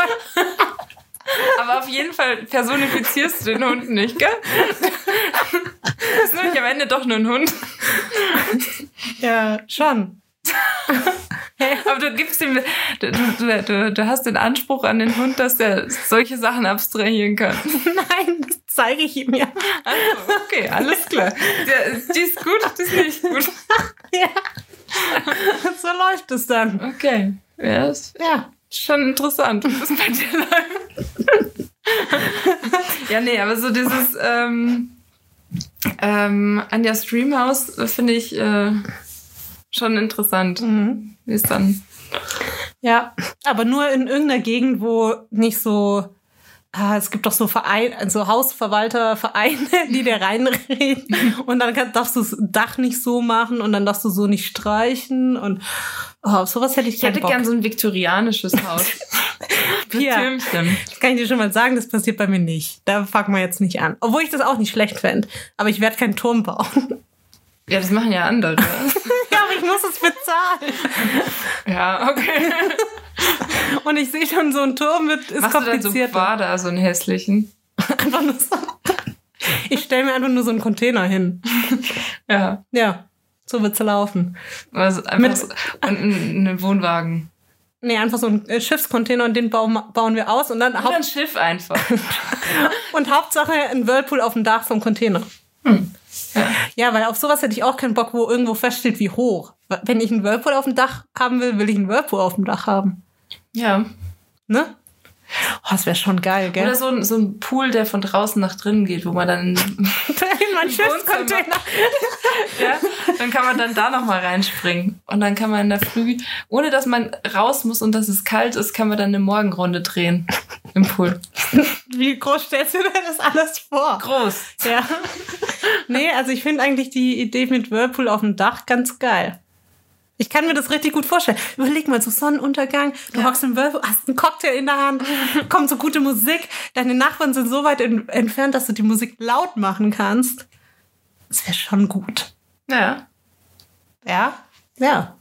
Speaker 2: Aber auf jeden Fall personifizierst du den Hund nicht, gell? Das ist nämlich am Ende doch nur ein Hund.
Speaker 3: Ja, schon.
Speaker 2: Aber du gibst ihm, du, du, du, du hast den Anspruch an den Hund, dass er solche Sachen abstrahieren kann.
Speaker 3: Nein, das zeige ich ihm ja.
Speaker 2: Also, okay, alles klar. Der, die ist gut, die ist nicht gut.
Speaker 3: ja. So läuft es dann.
Speaker 2: Okay. Ja, ist
Speaker 3: Ja.
Speaker 2: schon interessant, was bei dir läuft. ja, nee, aber so dieses ähm, ähm, Anja Streamhouse äh, finde ich äh, schon interessant.
Speaker 3: Mhm.
Speaker 2: Wie es dann.
Speaker 3: Ja, aber nur in irgendeiner Gegend, wo nicht so. Ah, es gibt doch so Vereine, so Hausverwaltervereine, die dir reinreden. Und dann kann, darfst du das Dach nicht so machen und dann darfst du so nicht streichen. Und oh, sowas hätte ich
Speaker 2: Ich
Speaker 3: keinen
Speaker 2: hätte
Speaker 3: Bock.
Speaker 2: gern so ein viktorianisches Haus.
Speaker 3: Ja.
Speaker 2: Türmchen.
Speaker 3: Das kann ich dir schon mal sagen, das passiert bei mir nicht. Da fangen wir jetzt nicht an. Obwohl ich das auch nicht schlecht fände. Aber ich werde keinen Turm bauen.
Speaker 2: Ja, das machen ja andere.
Speaker 3: Muss es bezahlen.
Speaker 2: ja, okay.
Speaker 3: Und ich sehe schon, so ein Turm wird, ist
Speaker 2: Machst du dann so
Speaker 3: kompliziert.
Speaker 2: Quader, so einen hässlichen?
Speaker 3: einfach nur so. Ich stelle mir einfach nur so einen Container hin.
Speaker 2: Ja.
Speaker 3: Ja, so wird's laufen.
Speaker 2: Also
Speaker 3: Mit-
Speaker 2: so, und ein, ein Wohnwagen.
Speaker 3: Nee, einfach so ein äh, Schiffscontainer und den bauen, wir aus und dann
Speaker 2: Oder ein Schiff einfach.
Speaker 3: und Hauptsache ein Whirlpool auf dem Dach vom Container.
Speaker 2: Hm. Ja.
Speaker 3: Weil auf sowas hätte ich auch keinen Bock, wo irgendwo feststeht, wie hoch. Wenn ich einen Whirlpool auf dem Dach haben will, will ich einen Whirlpool auf dem Dach haben.
Speaker 2: Ja.
Speaker 3: Ne? Oh, das wäre schon geil, gell?
Speaker 2: Oder so ein, so ein Pool, der von draußen nach drinnen geht, wo man dann,
Speaker 3: mein Schiffscontainer.
Speaker 2: ja, dann kann man dann da nochmal reinspringen. Und dann kann man in der Früh, ohne dass man raus muss und dass es kalt ist, kann man dann eine Morgenrunde drehen im Pool.
Speaker 3: Wie groß stellst du dir das alles vor?
Speaker 2: Groß.
Speaker 3: Ja. Nee, also ich finde eigentlich die Idee mit Whirlpool auf dem Dach ganz geil. Ich kann mir das richtig gut vorstellen. Überleg mal, so Sonnenuntergang, du
Speaker 2: Ja.
Speaker 3: hockst im Whirlpool, hast einen Cocktail in der Hand, kommt so gute Musik, deine Nachbarn sind so weit in, entfernt, dass du die Musik laut machen kannst. Das wäre schon gut.
Speaker 2: Ja.
Speaker 3: Ja? Ja.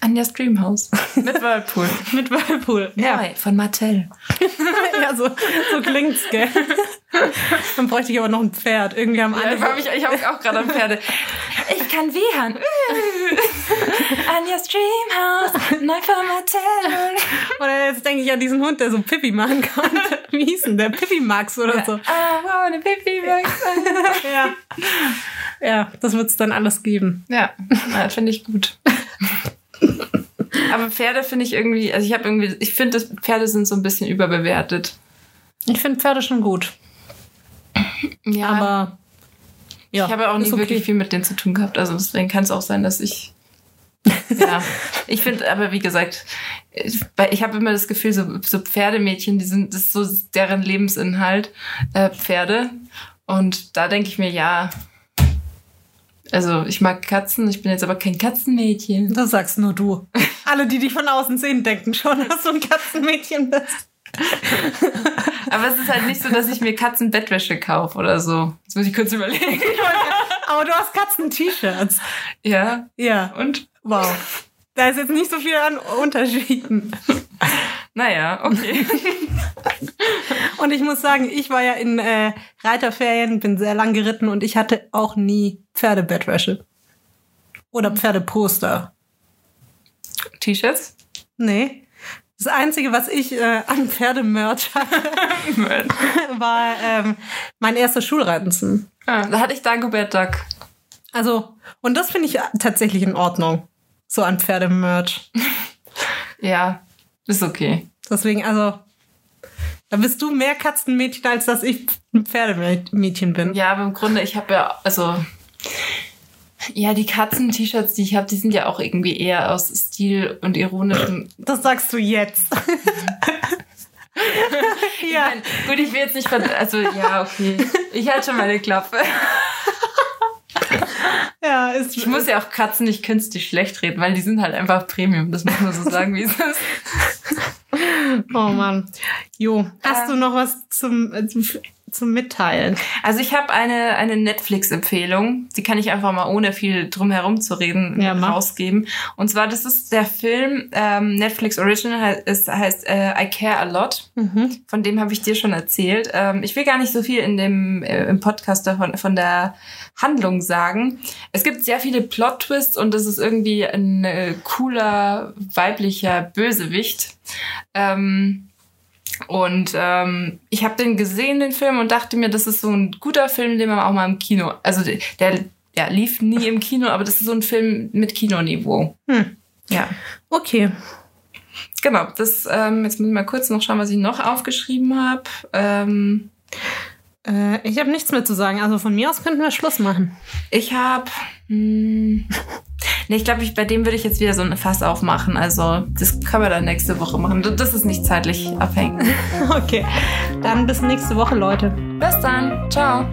Speaker 2: Anjas Dreamhouse. Mit Whirlpool.
Speaker 3: Mit Whirlpool. Ja,
Speaker 2: Neu, von Mattel.
Speaker 3: ja so, so klingt's, gell? Dann bräuchte ich aber noch ein Pferd. Irgendwie haben
Speaker 2: Ja, ich habe ich, ich hab auch gerade an Pferde. Ich kann wiehern. Anjas Dreamhouse. Neu von Mattel.
Speaker 3: Oder jetzt denke ich an diesen Hund, der so Pippi machen kann. Wie hieß denn der? Pippi Max oder so.
Speaker 2: Ah, wow, eine Baby
Speaker 3: Ja. Ja, das wird's dann alles geben.
Speaker 2: Ja, ja finde ich gut. Aber Pferde finde ich irgendwie, also ich habe irgendwie, ich finde, Pferde sind so ein bisschen überbewertet.
Speaker 3: Ich finde Pferde schon gut.
Speaker 2: Ja,
Speaker 3: Aber ja,
Speaker 2: ich habe auch nicht
Speaker 3: okay.
Speaker 2: wirklich viel mit denen zu tun gehabt. Also deswegen kann es auch sein, dass ich. ja, ich finde, aber wie gesagt, ich, ich habe immer das Gefühl, so, so Pferdemädchen, die sind, das ist so deren Lebensinhalt, äh, Pferde. Und da denke ich mir, ja, also ich mag Katzen, ich bin jetzt aber kein Katzenmädchen.
Speaker 3: Das sagst nur du. Alle, die dich von außen sehen, denken schon, dass du ein Katzenmädchen bist.
Speaker 2: Aber es ist halt nicht so, dass ich mir Katzenbettwäsche kaufe oder so. Jetzt muss ich kurz überlegen.
Speaker 3: Aber du hast Katzen-T-Shirts.
Speaker 2: ja,
Speaker 3: Ja.
Speaker 2: und?
Speaker 3: Wow. Da ist jetzt nicht so viel an Unterschieden.
Speaker 2: Naja, okay.
Speaker 3: Und ich muss sagen, ich war ja in äh, Reiterferien, bin sehr lang geritten und ich hatte auch nie Pferdebettwäsche. Oder Pferdeposter.
Speaker 2: T-Shirts?
Speaker 3: Nee. Das Einzige, was ich äh, an Pferdemerch hatte, war ähm, mein erster Schulranzen.
Speaker 2: Ah, da hatte ich Dagobert Duck.
Speaker 3: Also, und das finde ich tatsächlich in Ordnung. So an Pferdemerch.
Speaker 2: Ja, ist okay.
Speaker 3: Deswegen, also, da bist du mehr Katzenmädchen, als dass ich ein Pferdemädchen bin.
Speaker 2: Ja, aber im Grunde, ich habe ja, also, ja, die Katzen-T-Shirts, die ich habe, die sind ja auch irgendwie eher aus Stil und ironischem.
Speaker 3: Das sagst du jetzt. ja.
Speaker 2: Nein, gut, ich will jetzt nicht, also, ja, okay. Ich halte schon meine Klappe.
Speaker 3: Ja, ist
Speaker 2: Ich muss ja auch Katzen nicht künstlich schlecht reden, weil die sind halt einfach Premium. Das muss man so sagen, wie es ist.
Speaker 3: Oh Mann. Jo, hast
Speaker 2: Ähm.
Speaker 3: du noch was zum, äh, zum, zum Mitteilen?
Speaker 2: Also ich habe eine, eine Netflix-Empfehlung, die kann ich einfach mal ohne viel drum herum zu reden
Speaker 3: Ja,
Speaker 2: rausgeben. Und zwar, das ist der Film ähm, Netflix Original, es heißt äh, I Care a Lot.
Speaker 3: Mhm.
Speaker 2: Von dem habe ich dir schon erzählt. Ähm, ich will gar nicht so viel in dem äh, im Podcast davon von der Handlung sagen. Es gibt sehr viele Plot-Twists und es ist irgendwie ein äh, cooler weiblicher Bösewicht. Ähm, und ähm, ich habe den gesehen, den Film, und dachte mir, das ist so ein guter Film, den man auch mal im Kino, also der, ja, lief nie im Kino, aber das ist so ein Film mit Kinoniveau.
Speaker 3: Hm.
Speaker 2: Ja.
Speaker 3: Okay.
Speaker 2: Genau, das, ähm, jetzt muss ich mal kurz noch schauen, was ich noch aufgeschrieben habe. Ähm,
Speaker 3: Äh, ich habe nichts mehr zu sagen. Also von mir aus könnten wir Schluss machen.
Speaker 2: ich habe, nee, ich glaube, ich, bei dem würde ich jetzt wieder so ein Fass aufmachen. Also das können wir dann nächste Woche machen. Das ist nicht zeitlich abhängig.
Speaker 3: Okay. Dann bis nächste Woche, Leute.
Speaker 2: Bis dann, ciao.